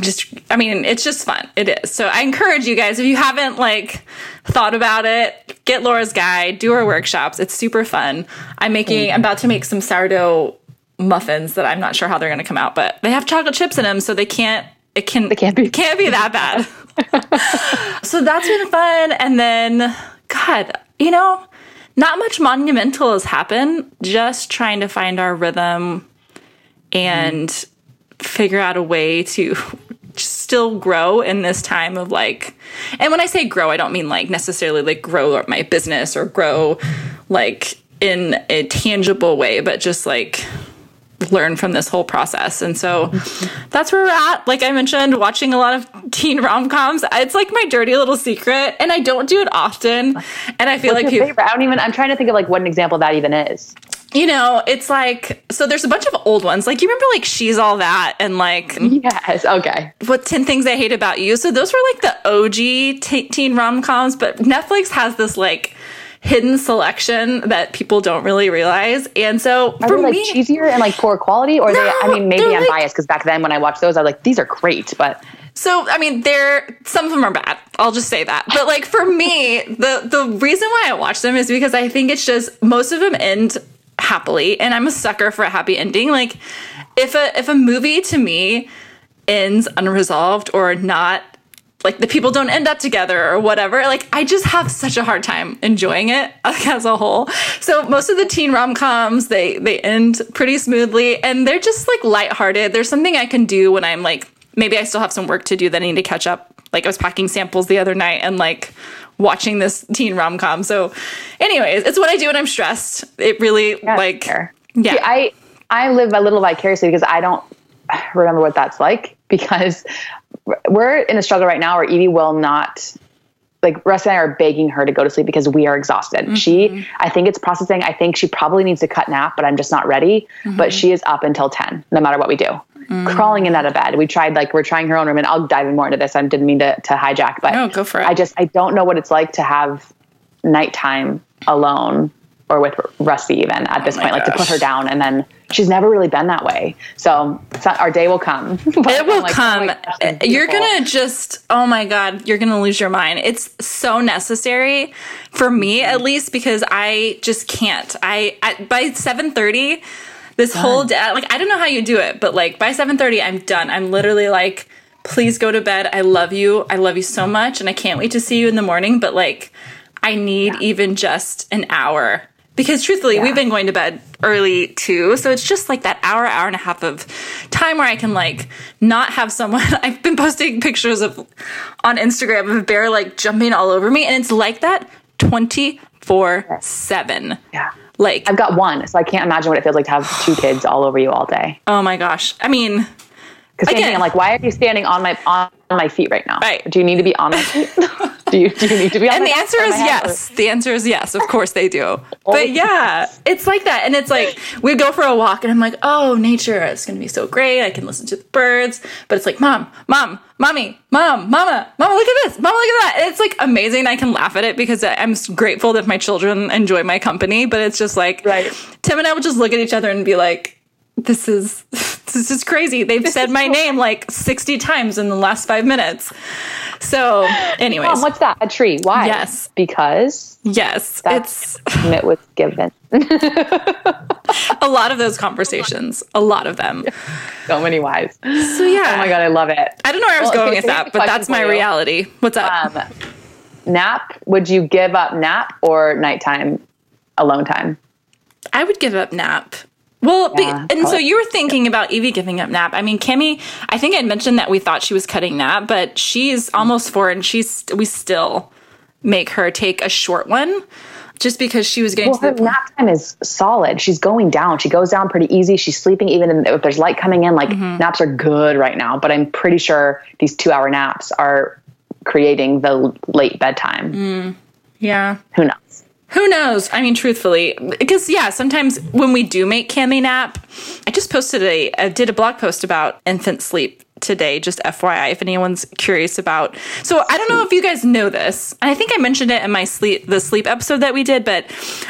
just I mean, it's just fun. It is. So I encourage you guys if you haven't like thought about it, get Laura's guide, do her workshops. It's super fun. I'm making I'm about to make some sourdough muffins that I'm not sure how they're going to come out, but they have chocolate chips in them so they can't it can It can't be- [LAUGHS] can't be that bad. [LAUGHS] so that's been fun and then god, you know, not much monumental has happened. Just trying to find our rhythm and figure out a way to [LAUGHS] still grow in this time of like and when I say grow, I don't mean like necessarily like grow my business or grow like in a tangible way, but just like learn from this whole process. And so that's where we're at. Like I mentioned, watching a lot of teen rom coms. It's like my dirty little secret, and I don't do it often. And I feel What's like. I don't even. I'm trying to think of like what an example that even is. you know, it's like so. There's a bunch of old ones. Like you remember, like she's all that, and like Yes. Okay. what 10 things I hate about you. So those were like the OG t- teen rom coms, but Netflix has this like hidden selection that people don't really realize. And so Are for they like me, cheesier and like poor quality, or are they? I mean, maybe I'm like- biased because back then when I watched those, I was like, these are great, but So I mean, they're some of them are bad. I'll just say that. But like for me, the the reason why I watch them is because I think it's just most of them end happily, and I'm a sucker for a happy ending. Like if a if a movie to me ends unresolved or not like the people don't end up together or whatever. Like i just have such a hard time enjoying it like, [LAUGHS] as a whole. So most of the teen rom-coms they they end pretty smoothly and they're just like lighthearted. There's something i can do when i'm like maybe i still have some work to do that i need to catch up. Like i was packing samples the other night and like watching this teen rom-com. So anyways it's what i do when i'm stressed. It really like fair. yeah. See, I I live a little vicariously because I don't remember what that's like [LAUGHS] because we're in a struggle right now where Evie will not like Russ and I are begging her to go to sleep because we are exhausted. She mm-hmm. I think it's processing. I think she probably needs to cut nap, but I'm just not ready. But mm-hmm. she is up until 10 no matter what we do. Mm. Crawling in out of bed. We tried like we're trying her own room and I'll dive in more into this. I didn't mean to to hijack, but No, go for it. I just I don't know what it's like to have nighttime alone or with Rusty even at this oh my point, like to put her down. And then she's never really been that way. So, it's not- our day will come. [LAUGHS] It will like, oh come. my gosh, uh, you're gonna just, oh my God, you're gonna lose your mind. It's so necessary for me, mm-hmm. at least, because I just can't. I at, by 7:30, this whole day, like I don't know how you do it, but like by 7:30, I'm done. I'm literally like, please go to bed. I love you. I love you so much, and I can't wait to see you in the morning. But like, I need even just an hour. Because truthfully, we've been going to bed early too. So it's just like that hour, hour and a half of time where I can like not have someone. [LAUGHS] I've been posting pictures of on Instagram of a Bear like jumping all over me. And it's like that 24 7. Yeah. Like, I've got one, so I can't imagine what it feels like to have two kids all over you all day. oh my gosh. I mean, Because Again- I'm like, why are you standing on my on my feet right now? Right. Do you need to be on my feet? [LAUGHS] do you do you need to be on my feet? and the answer is yes. The answer is yes. Of course they do. Oh, But yeah, it's like that. And it's like we go for a walk and I'm like, oh, nature is going to be so great. I can listen to the birds. But it's like, mom, mom, mommy, mom, mama, mama, look at this. Mama, look at that. And it's like amazing. I can laugh at it because I'm grateful that my children enjoy my company. But it's just like, Right. Tim and I would just look at each other and be like, this is [LAUGHS] this is crazy. They've said my name like 60 times in the last five minutes. So, [GASPS] anyways, Mom, what's that? A tree. Why? Yes. Because yes, That's- it's it was given. [LAUGHS] a lot of those conversations, a lot of them. [LAUGHS] So many whys. So yeah, Oh my god, I love it. I don't know where I was Well, going okay, with that, but that's my reality. What's up? Um, nap? Would you give up nap or nighttime alone time? I would give up nap. Well, be, and so you were thinking about Evie giving up nap. I mean, Kimmy, I think I mentioned that we thought she was cutting nap, but she's almost four, and she's we still make her take a short one, just because she was getting Well, to her the point. nap time is solid. She's going down. She goes down pretty easy. She's sleeping even in, if there's light coming in. Like Mm-hmm. naps are good right now, but I'm pretty sure these two hour naps are creating the late bedtime. Yeah. Who knows? Who knows? I mean, truthfully, because yeah, sometimes when we do make Cammy nap, I just posted a, I did a blog post about infant sleep today, just FYI, if anyone's curious about. So I don't know if you guys know this. And I think I mentioned it in my sleep the sleep episode that we did, but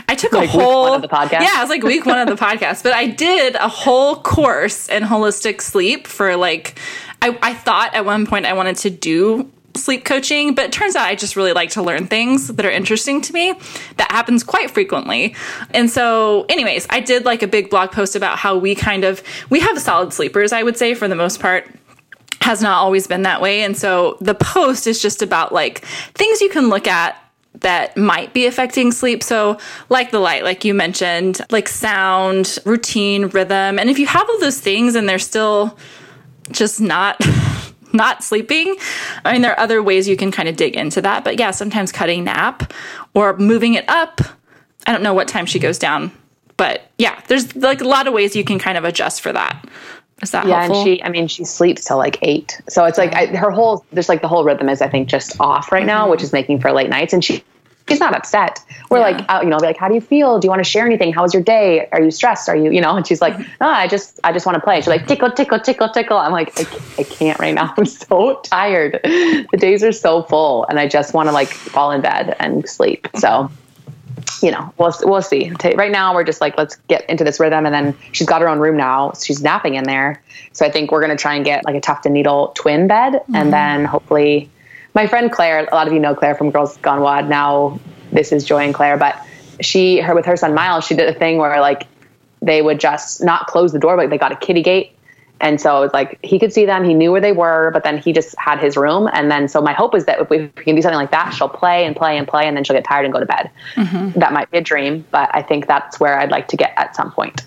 I took Like a week whole one of the podcast? Yeah, it was like week one of the [LAUGHS] podcast. But I did a whole course in holistic sleep for like I, I thought at one point I wanted to do sleep coaching, but it turns out I just really like to learn things that are interesting to me. That happens quite frequently. And so, anyways, I did like a big blog post about how we kind of we have solid sleepers, I would say, for the most part has not always been that way. And so the post is just about like things you can look at that might be affecting sleep. So, like the light, like you mentioned, like sound, routine, rhythm. And if you have all those things and they're still just not not sleeping i mean there are other ways you can kind of dig into that but yeah sometimes cutting nap or moving it up i don't know what time she goes down but yeah there's like a lot of ways you can kind of adjust for that is that Yeah, helpful and she, I mean, she sleeps till like eight. So it's like I, her whole, there's like the whole rhythm is, I think, just off right now, mm-hmm. which is making for late nights. And she, she's not upset. We're Mm-hmm. Yeah. like, out, you know, be like, how do you feel? Do you want to share anything? How was your day? Are you stressed? Are you, you know? And she's like, Mm-hmm. no, I just, I just want to play. She's like, tickle, tickle, tickle, tickle. I'm like, I, I can't right now. [LAUGHS] I'm so tired. The days are so full, and I just want to like fall in bed and sleep. So you know, we'll we'll see. Right now, we're just like, let's get into this rhythm, and then she's got her own room now. She's napping in there, so I think we're gonna try and get like a Tuft and Needle twin bed, and then hopefully, my friend Claire. A lot of you know Claire from Girls Gone WOD. Now this is Joy and Claire, but she, her with her son Miles, she did a thing where like they would just not close the door, but they got a kitty gate. And so it was like he could see them, he knew where they were, but then he just had his room. And then so my hope is that if we, if we can do something like that, she'll play and play and play, and then she'll get tired and go to bed. Mm-hmm. That might be a dream, but I think that's where I'd like to get at some point.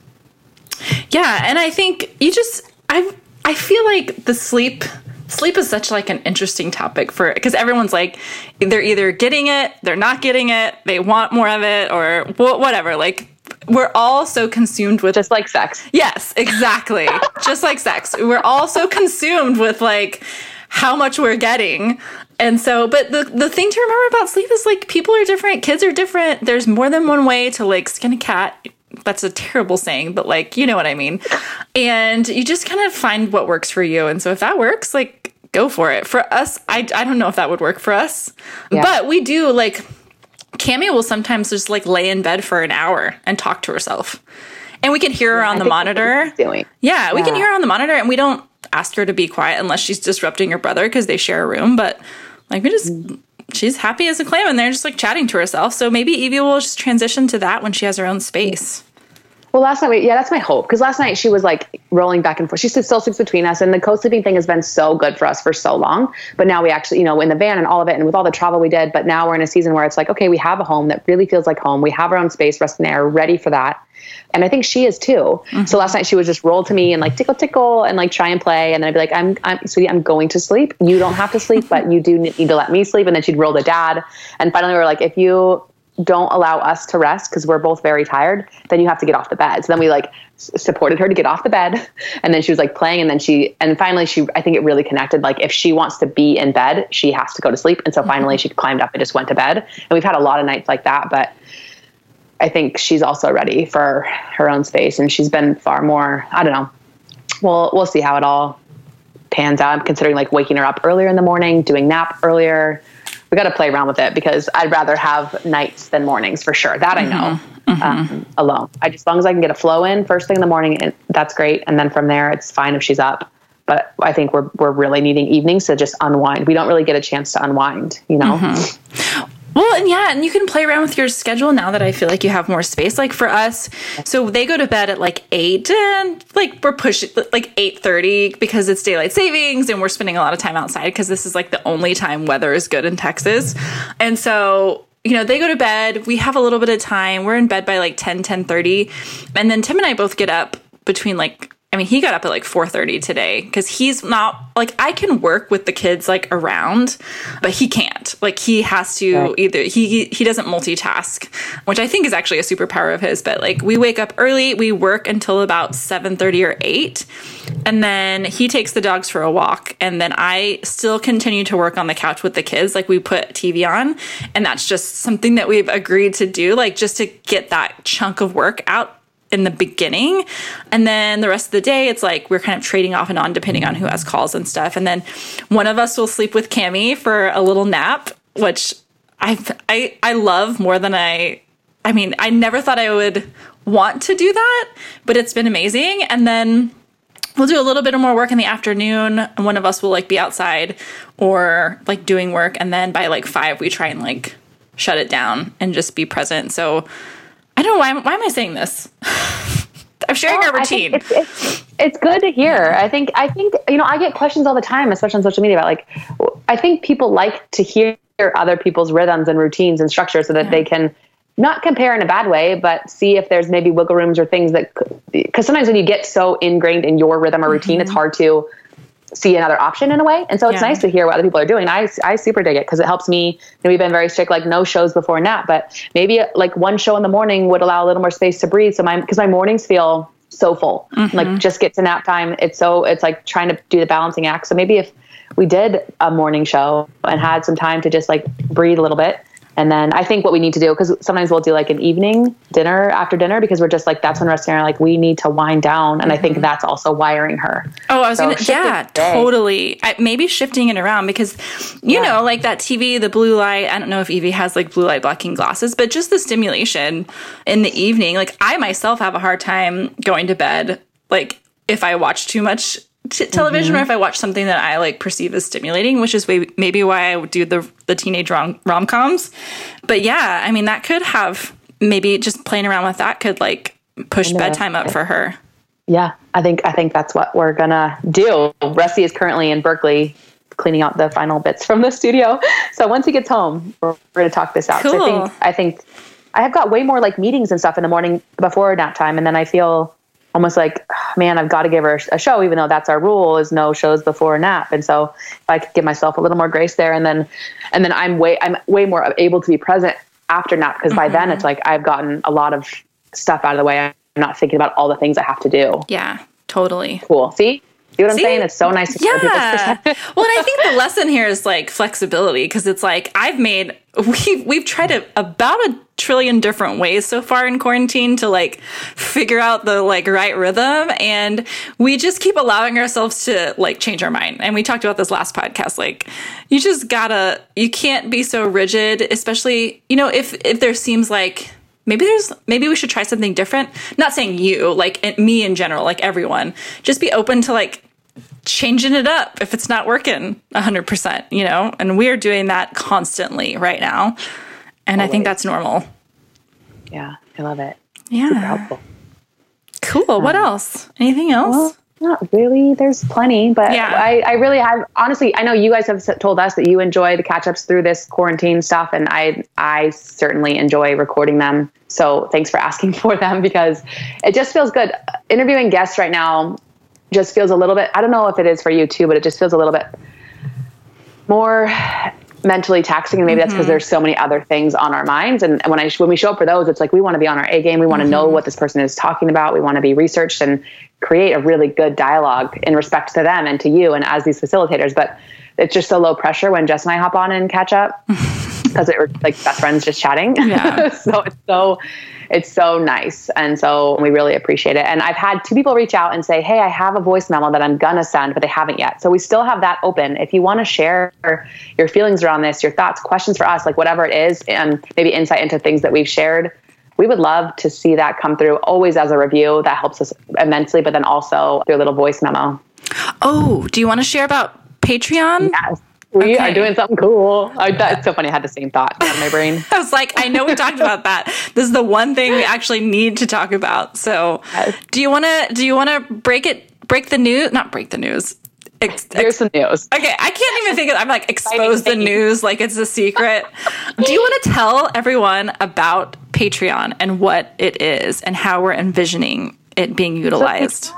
Yeah, and I think you just I I feel like the sleep sleep is such like an interesting topic for because everyone's like they're either getting it, they're not getting it, they want more of it or wh- whatever. Like we're all so consumed with Just like sex. Yes, exactly. [LAUGHS] Just like sex. We're all so consumed with like how much we're getting. And so, but the, the thing to remember about sleep is like people are different, kids are different. There's more than one way to like skin a cat. That's a terrible saying, but like, you know what I mean. And you just kind of find what works for you. And so if that works, like, go for it. For us, I, I don't know if that would work for us, Yeah. but we do like, Cammy will sometimes just like lay in bed for an hour and talk to herself. And we can hear her on I the think that's what monitor. doing. Yeah, we can hear her on the monitor and we don't ask her to be quiet unless she's disrupting her brother because they share a room. But like we just she's happy as a clam and they're just like chatting to herself. So maybe Evie will just transition to that when she has her own space. Well, last night, yeah, that's my hope. Because last night she was like rolling back and forth. She still sleeps between us, and the co-sleeping thing has been so good for us for so long. But now we actually, you know, in the van and all of it, and with all the travel we did. But now we're in a season where it's like, okay, we have a home that really feels like home. We have our own space, rest and air, ready for that. And I think she is too. So mm-hmm. last night she would just roll to me and like tickle, tickle, and like try and play. And then I'd be like, I'm, I'm, sweetie, I'm going to sleep. You don't have to sleep, but you do need to let me sleep. And then she'd roll to dad. And finally, we were like, if you don't allow us to rest because we're both very tired, then you have to get off the bed. So then we like s- supported her to get off the bed. [LAUGHS] And then she was like playing. And then she, and finally she, I think it really connected. Like if she wants to be in bed, she has to go to sleep. And so mm-hmm. finally she climbed up and just went to bed. And we've had a lot of nights like that. But I think she's also ready for her own space. And she's been far more, I don't know. We'll, we'll see how it all pans out. I'm considering like waking her up earlier in the morning, doing nap earlier. We got to play around with it because I'd rather have nights than mornings for sure. That I mm-hmm. know mm-hmm. Um, alone. I just as long as I can get a flow in first thing in the morning, and that's great. And then from there, it's fine if she's up. But I think we're we're really needing evenings to just unwind. We don't really get a chance to unwind, you know. Mm-hmm. Well, and yeah, and you can play around with your schedule now that I feel like you have more space. Like for us, so they go to bed at like eight, and like we're pushing like eight thirty because it's daylight savings, and we're spending a lot of time outside because this is like the only time weather is good in Texas, and so you know they go to bed. We have a little bit of time. We're in bed by like 10, 10 30 and then Tim and I both get up between like I mean, he got up at like 4:30 today because he's not like I can work with the kids like around, but he can't. Like he has to Right. either he he doesn't multitask, which I think is actually a superpower of his. But like we wake up early, we work until about 7:30 or 8, and then he takes the dogs for a walk, and then I still continue to work on the couch with the kids. Like we put TV on, and that's just something that we've agreed to do, like just to get that chunk of work out in the beginning. And then the rest of the day, it's like we're kind of trading off and on depending on who has calls and stuff. And then one of us will sleep with Cami for a little nap, which I I I love more than I I mean, I never thought I would want to do that, but it's been amazing. And then we'll do a little bit of more work in the afternoon and one of us will like be outside or like doing work and then by like 5 we try and like shut it down and just be present. So I don't know why why am I saying this? [LAUGHS] I'm sharing Well, our routine. It's, it's, it's good to hear. I think I think you know I get questions all the time, especially on social media about like I think people like to hear other people's rhythms and routines and structures so that they can not compare in a bad way, but see if there's maybe wiggle rooms or things that because sometimes when you get so ingrained in your rhythm or routine, it's mm-hmm. hard to see another option in a way. And so it's Yeah. nice to hear what other people are doing. I, I super dig it because it helps me. You know, we've been very strict, like no shows before nap, but maybe like one show in the morning would allow a little more space to breathe. So my, because my mornings feel so full, mm-hmm. like just get to nap time. It's so, it's like trying to do the balancing act. So maybe if we did a morning show and had some time to just like breathe a little bit. And then I think what we need to do, because sometimes we'll do like an evening dinner after dinner, because we're just like, that's when Rusty and I are like, we need to wind down. And I think mm-hmm. that's also wiring her. Oh, I was So gonna, yeah, totally. I, maybe shifting it around because, you Yeah. know, like that TV, the blue light. I don't know if Evie has like blue light blocking glasses, but just the stimulation in the evening. Like I myself have a hard time going to bed. Like if I watch too much t- television Mm-hmm. or if I watch something that I like perceive as stimulating, which is way- maybe why I would do the the teenage rom rom coms. But yeah, I mean that could have maybe just playing around with that could like push bedtime up for her. Yeah, I think I think that's what we're gonna do. Rusty is currently in Berkeley cleaning out the final bits from the studio. So once he gets home, we're, we're gonna talk this out. So I Cool. think I think I have got way more like meetings and stuff in the morning before nap time, and then I feel almost like, "Ah, man, I've got to give her a show, even though that's our rule is no shows before nap. And so if I could give myself a little more grace there, and then and then I'm way I'm way more able to be present after nap because by then it's like I've gotten a lot of stuff out of the way. I'm not thinking about all the things I have to do Yeah, totally. cool. See? See what I'm See? saying? It's so nice to Yeah. [LAUGHS] well, and I think the lesson here is like flexibility because it's like I've made we've we've tried it about a trillion different ways so far in quarantine to like figure out the like right rhythm and we just keep allowing ourselves to like change our mind. And we talked about this last podcast like you just got to you can't be so rigid especially you know if if there seems like maybe there's maybe we should try something different not saying you like me in general like everyone just be open to like changing it up if it's not working 100%, you know? And we're doing that constantly right now. And I think that's normal. Yeah, I love it. Yeah. Helpful. Cool. What um, else? Anything else? Not really. There's plenty, but Yeah. I, I really have honestly. I know you guys have told us that you enjoy the catch ups through this quarantine stuff, and I I certainly enjoy recording them. So thanks for asking [LAUGHS] for them because it just feels good. Interviewing guests right now just feels a little bit. I don't know if it is for you too, but it just feels a little bit more mentally taxing. And maybe that's because mm-hmm. there's so many other things on our minds. And when i when we show up for those it's like we want to be on our a game. We want to know mm-hmm. what this person is talking about. We want to be researched and create a really good dialogue in respect to them and to you and as these facilitators. But it's just so low pressure when jess and i hop on and catch up [LAUGHS] because it we're like best friends just chatting. [LAUGHS] Yeah. so it's so it's so nice. And so we really appreciate it. And i've had two people reach out and say hey i have a voice memo that i'm gonna send but they haven't yet. So we still have that open. If you want to share your feelings around this your thoughts questions for us like whatever it is and maybe insight into things that we've shared we would love to see that come through always as a review that helps us immensely but then also through a little voice memo. Oh, do you want to share about Patreon? yes we Okay. are doing something cool I, that's so funny i had the same thought in my brain [LAUGHS] I was like, I know we talked about that. This is the one thing we actually need to talk about. So, Yes. do you want to do you want to break it break the news? Not break the news. Ex- here's some news Okay, I can't even think of I'm like expose the news like it's a secret. Do you want to tell everyone about Patreon and what it is and how we're envisioning it being utilized?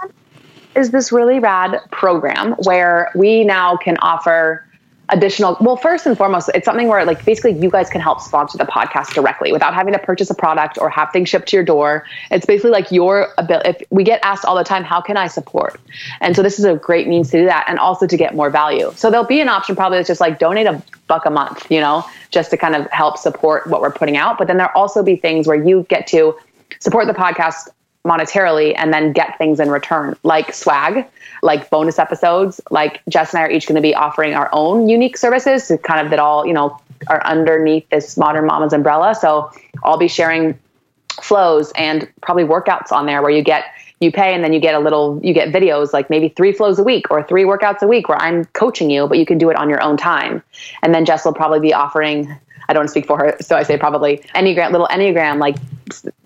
is this really rad program where we now can offer additional well first and foremost it's something where like basically you guys can help sponsor the podcast directly without having to purchase a product or have things shipped to your door. It's basically like your ability if we get asked all the time how can i support? And so this is a great means to do that and also to get more value. So there'll be an option probably that's just like donate a buck a month you know just to kind of help support what we're putting out. But then there'll also be things where you get to support the podcast monetarily and then get things in return, like swag, like bonus episodes. Like Jess and I are each going to be offering our own unique services to kind of that all, you know, are underneath this Modern Mamas umbrella. So I'll be sharing flows and probably workouts on there where you get you pay and then you get a little you get videos like maybe three flows a week or three workouts a week where i'm coaching you but you can do it on your own time and then jess will probably be offering I don't speak for her, so I say probably Enneagram, little Enneagram, like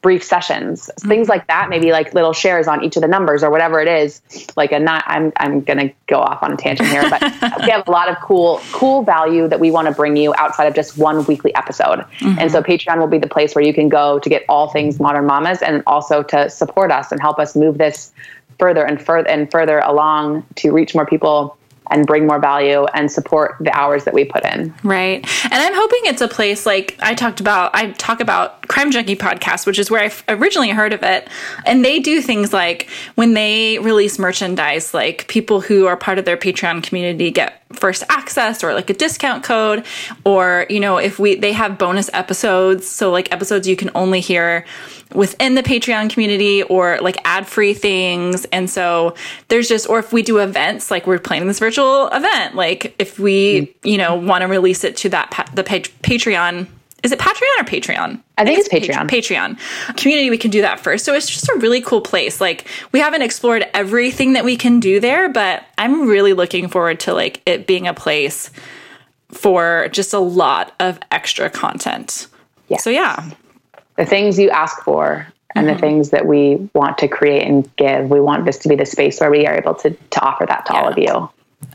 brief sessions, mm-hmm. things like that. Maybe like little shares on each of the numbers or whatever it is. Like a not, I'm I'm gonna go off on a tangent here, but we [LAUGHS] have a lot of cool cool value that we want to bring you outside of just one weekly episode. Mm-hmm. And so Patreon will be the place where you can go to get all things Modern Mamas and also to support us and help us move this further and further and further along to reach more people and bring more value and support the hours that we put in. Right. And I'm hoping it's a place like I talked about, I talk about Crime Junkie podcast, which is where I originally heard of it. And they do things like when they release merchandise, like people who are part of their Patreon community get first access or like a discount code or you know if we they have bonus episodes so like episodes you can only hear within the Patreon community or like ad free things. And so there's just, or if we do events, like we're planning this virtual event, like if we, mm. you know, want to release it to that, the Patreon. Is it Patreon or Patreon? I think, I think it's, Patreon. Patreon community. We can do that first. So it's just a really cool place. Like we haven't explored everything that we can do there, but I'm really looking forward to like it being a place for just a lot of extra content. Yeah. So yeah, the things you ask for and mm-hmm. the things that we want to create and give. We want this to be the space where we are able to to offer that to yeah. all of you.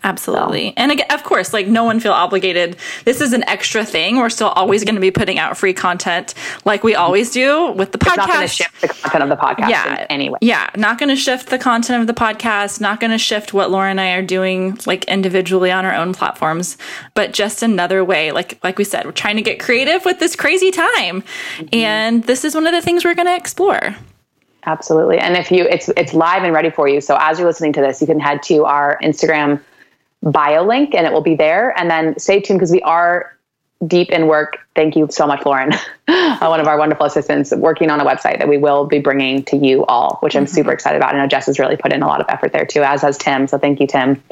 Absolutely. So. And again, of course, like no one feel obligated. This is an extra thing. We're still always going to be putting out free content like we always do with the podcast. It's not going to shift the content of the podcast yeah, anyway. Yeah, not going to shift the content of the podcast, not going to shift what Laura and I are doing like individually on our own platforms, but just another way. Like like we said, we're trying to get creative with this crazy time. Mm-hmm. And this is one of the things we're going to explore. Absolutely. And if you it's it's live and ready for you. So as you're listening to this, you can head to our Instagram bio link and it will be there. And then stay tuned because we are deep in work. Thank you so much, Lauren, [LAUGHS] one of our wonderful assistants, working on a website that we will be bringing to you all, which I'm mm-hmm. super excited about. I know Jess has really put in a lot of effort there too, as has Tim. So thank you, Tim.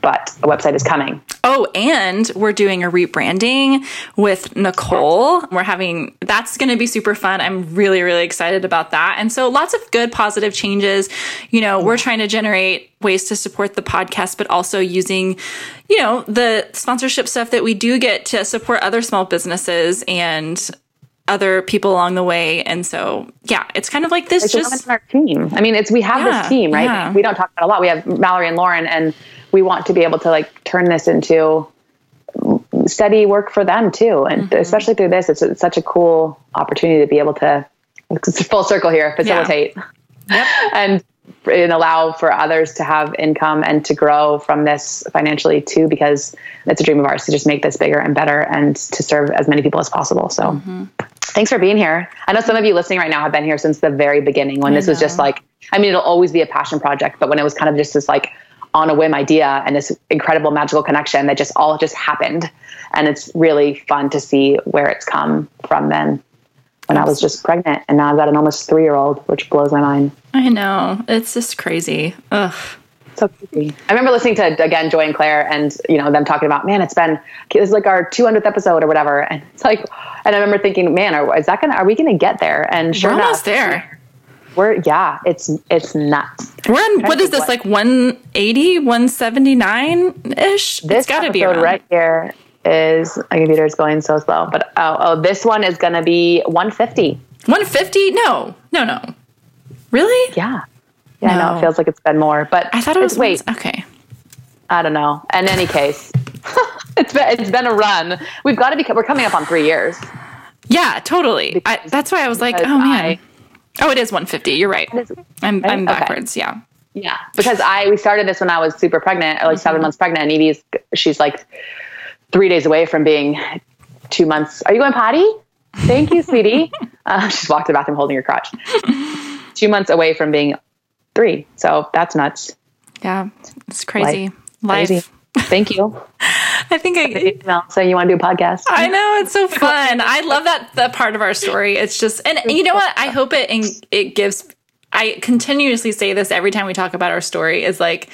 But the website is coming. Oh, and we're doing a rebranding with Nicole. We're having that's going to be super fun. I'm really, really excited about that. And so lots of good, positive changes. You know, we're trying to generate ways to support the podcast, but also using, you know, the sponsorship stuff that we do get to support other small businesses and other people along the way. And so, yeah, it's kind of like this it's just our team. I mean, it's we have yeah, this team, right? Yeah. We don't talk about a lot. We have Mallory and Lauren, and we want to be able to like turn this into steady work for them too. And mm-hmm. especially through this, it's, it's, such a cool opportunity to be able to it's [LAUGHS] a full circle here, facilitate. Yeah. Yep. [LAUGHS] and and allow for others to have income and to grow from this financially too because it's a dream of ours to just make this bigger and better and to serve as many people as possible so mm-hmm. thanks for being here i know some of you listening right now have been here since the very beginning when I this know. was just like i mean it'll always be a passion project but when it was kind of just this like on a whim idea and this incredible magical connection that just all just happened and it's really fun to see where it's come from then when I was just pregnant, and now I've got an almost three year old, which blows my mind. I know it's just crazy. Ugh. So crazy. I remember listening to again Joy and Claire, and you know them talking about, man, it's been this is like our 200th episode or whatever, and it's like, and I remember thinking, man, are, is that gonna are we gonna get there? And sure we're enough, almost there. We're yeah, it's it's nuts. We're on what is this what, like 180, 179 ish? This it's got to be around. right here is my computer is going so slow. But oh, oh this one is going to be 150. 150? No, no, no. Really? Yeah. Yeah, no. no, it feels like it's been more. But I thought it was wait. Okay. I don't know. In any case, [LAUGHS] it's been it's been a run. We've got to be. We're coming up on three years. Yeah, totally. I, that's why I was like, oh man. I, oh, it is 150. You're right. I'm, I'm backwards. Okay. Yeah. Yeah, because I we started this when I was super pregnant, like mm-hmm. seven months pregnant, and Evie's she's like three days away from being two months. Are you going potty? Thank you, sweetie. [LAUGHS] uh, [LAUGHS] she's walked to the bathroom holding her crotch. two months away from being three. So that's nuts. Yeah, it's crazy. Life. Thank you. [LAUGHS] I think I so you want to do a podcast. I know it's so fun. I love that that part of our story. It's just and you know what? I hope it it gives I continuously say this every time we talk about our story is like,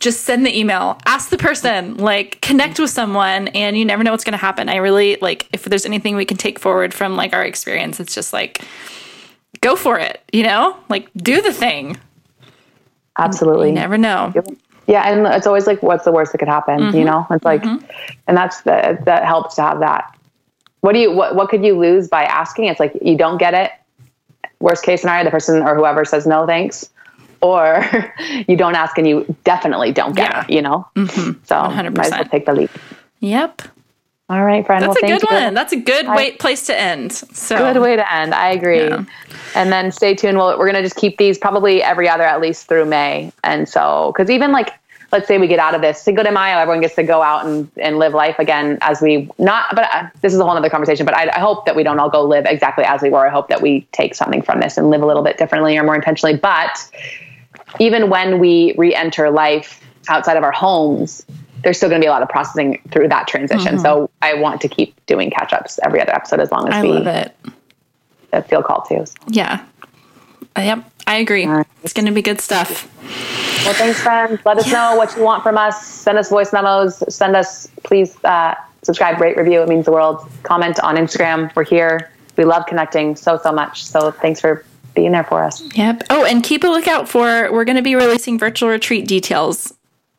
just send the email, ask the person, like connect with someone, and you never know what's going to happen. I really like if there's anything we can take forward from like our experience, it's just like go for it, you know, like do the thing. Absolutely. You never know. Yeah, and it's always like, what's the worst that could happen? You mm-hmm. know, it's like, mm-hmm. and that's the that helps to have that. What do you what what could you lose by asking? It's like you don't get it. Worst case scenario, the person or whoever says no thanks, or [LAUGHS] you don't ask and you definitely don't get Yeah. it. You know, mm-hmm. so might as well take the leap. Yep. All right, friend. That's well, a good one. That's a good wait place to end. So Good way to end. I agree. Yeah. And then stay tuned. We'll, we're going to just keep these probably every other at least through May. And so, because even like, let's say we get out of this Cinco de Mayo, everyone gets to go out and, and live life again as we not, but uh, this is a whole other conversation. But I, I hope that we don't all go live exactly as we were. I hope that we take something from this and live a little bit differently or more intentionally. But even when we re enter life outside of our homes, there's still going to be a lot of processing through that transition. So I want to keep doing catch ups every other episode as long as I we love it. feel called to. So. Yeah. Uh, Yep. I agree. right. It's going to be good stuff. Well, thanks, friends. Let us know what you want from us. Send us voice memos. Send us, please, uh, subscribe, rate, review. It means the world. Comment on Instagram. We're here. We love connecting so, so much. So thanks for being there for us. Yep. Oh, and keep a lookout for we're going to be releasing virtual retreat details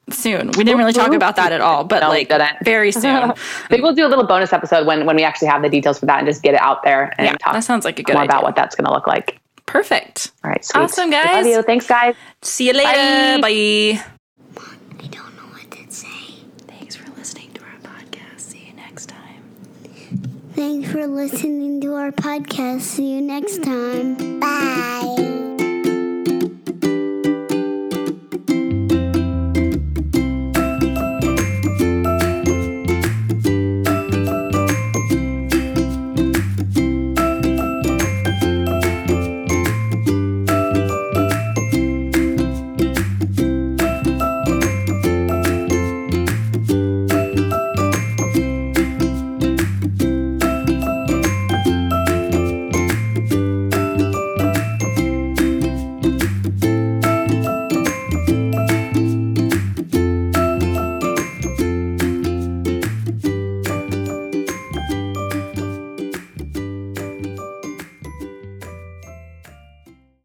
soon. We didn't really talk about that at all, but No, like very soon. [LAUGHS] Maybe we'll do a little bonus episode when, when we actually have the details for that and just get it out there and Yeah, talk that sounds like a good more idea. about what that's going to look like. Perfect. All right, sweet. Awesome, Love guys. you. Thanks, guys. See you later. Bye. I don't know what to say. Thanks for listening to our podcast. See you next time. Thanks for listening to our podcast. See you next time. Bye.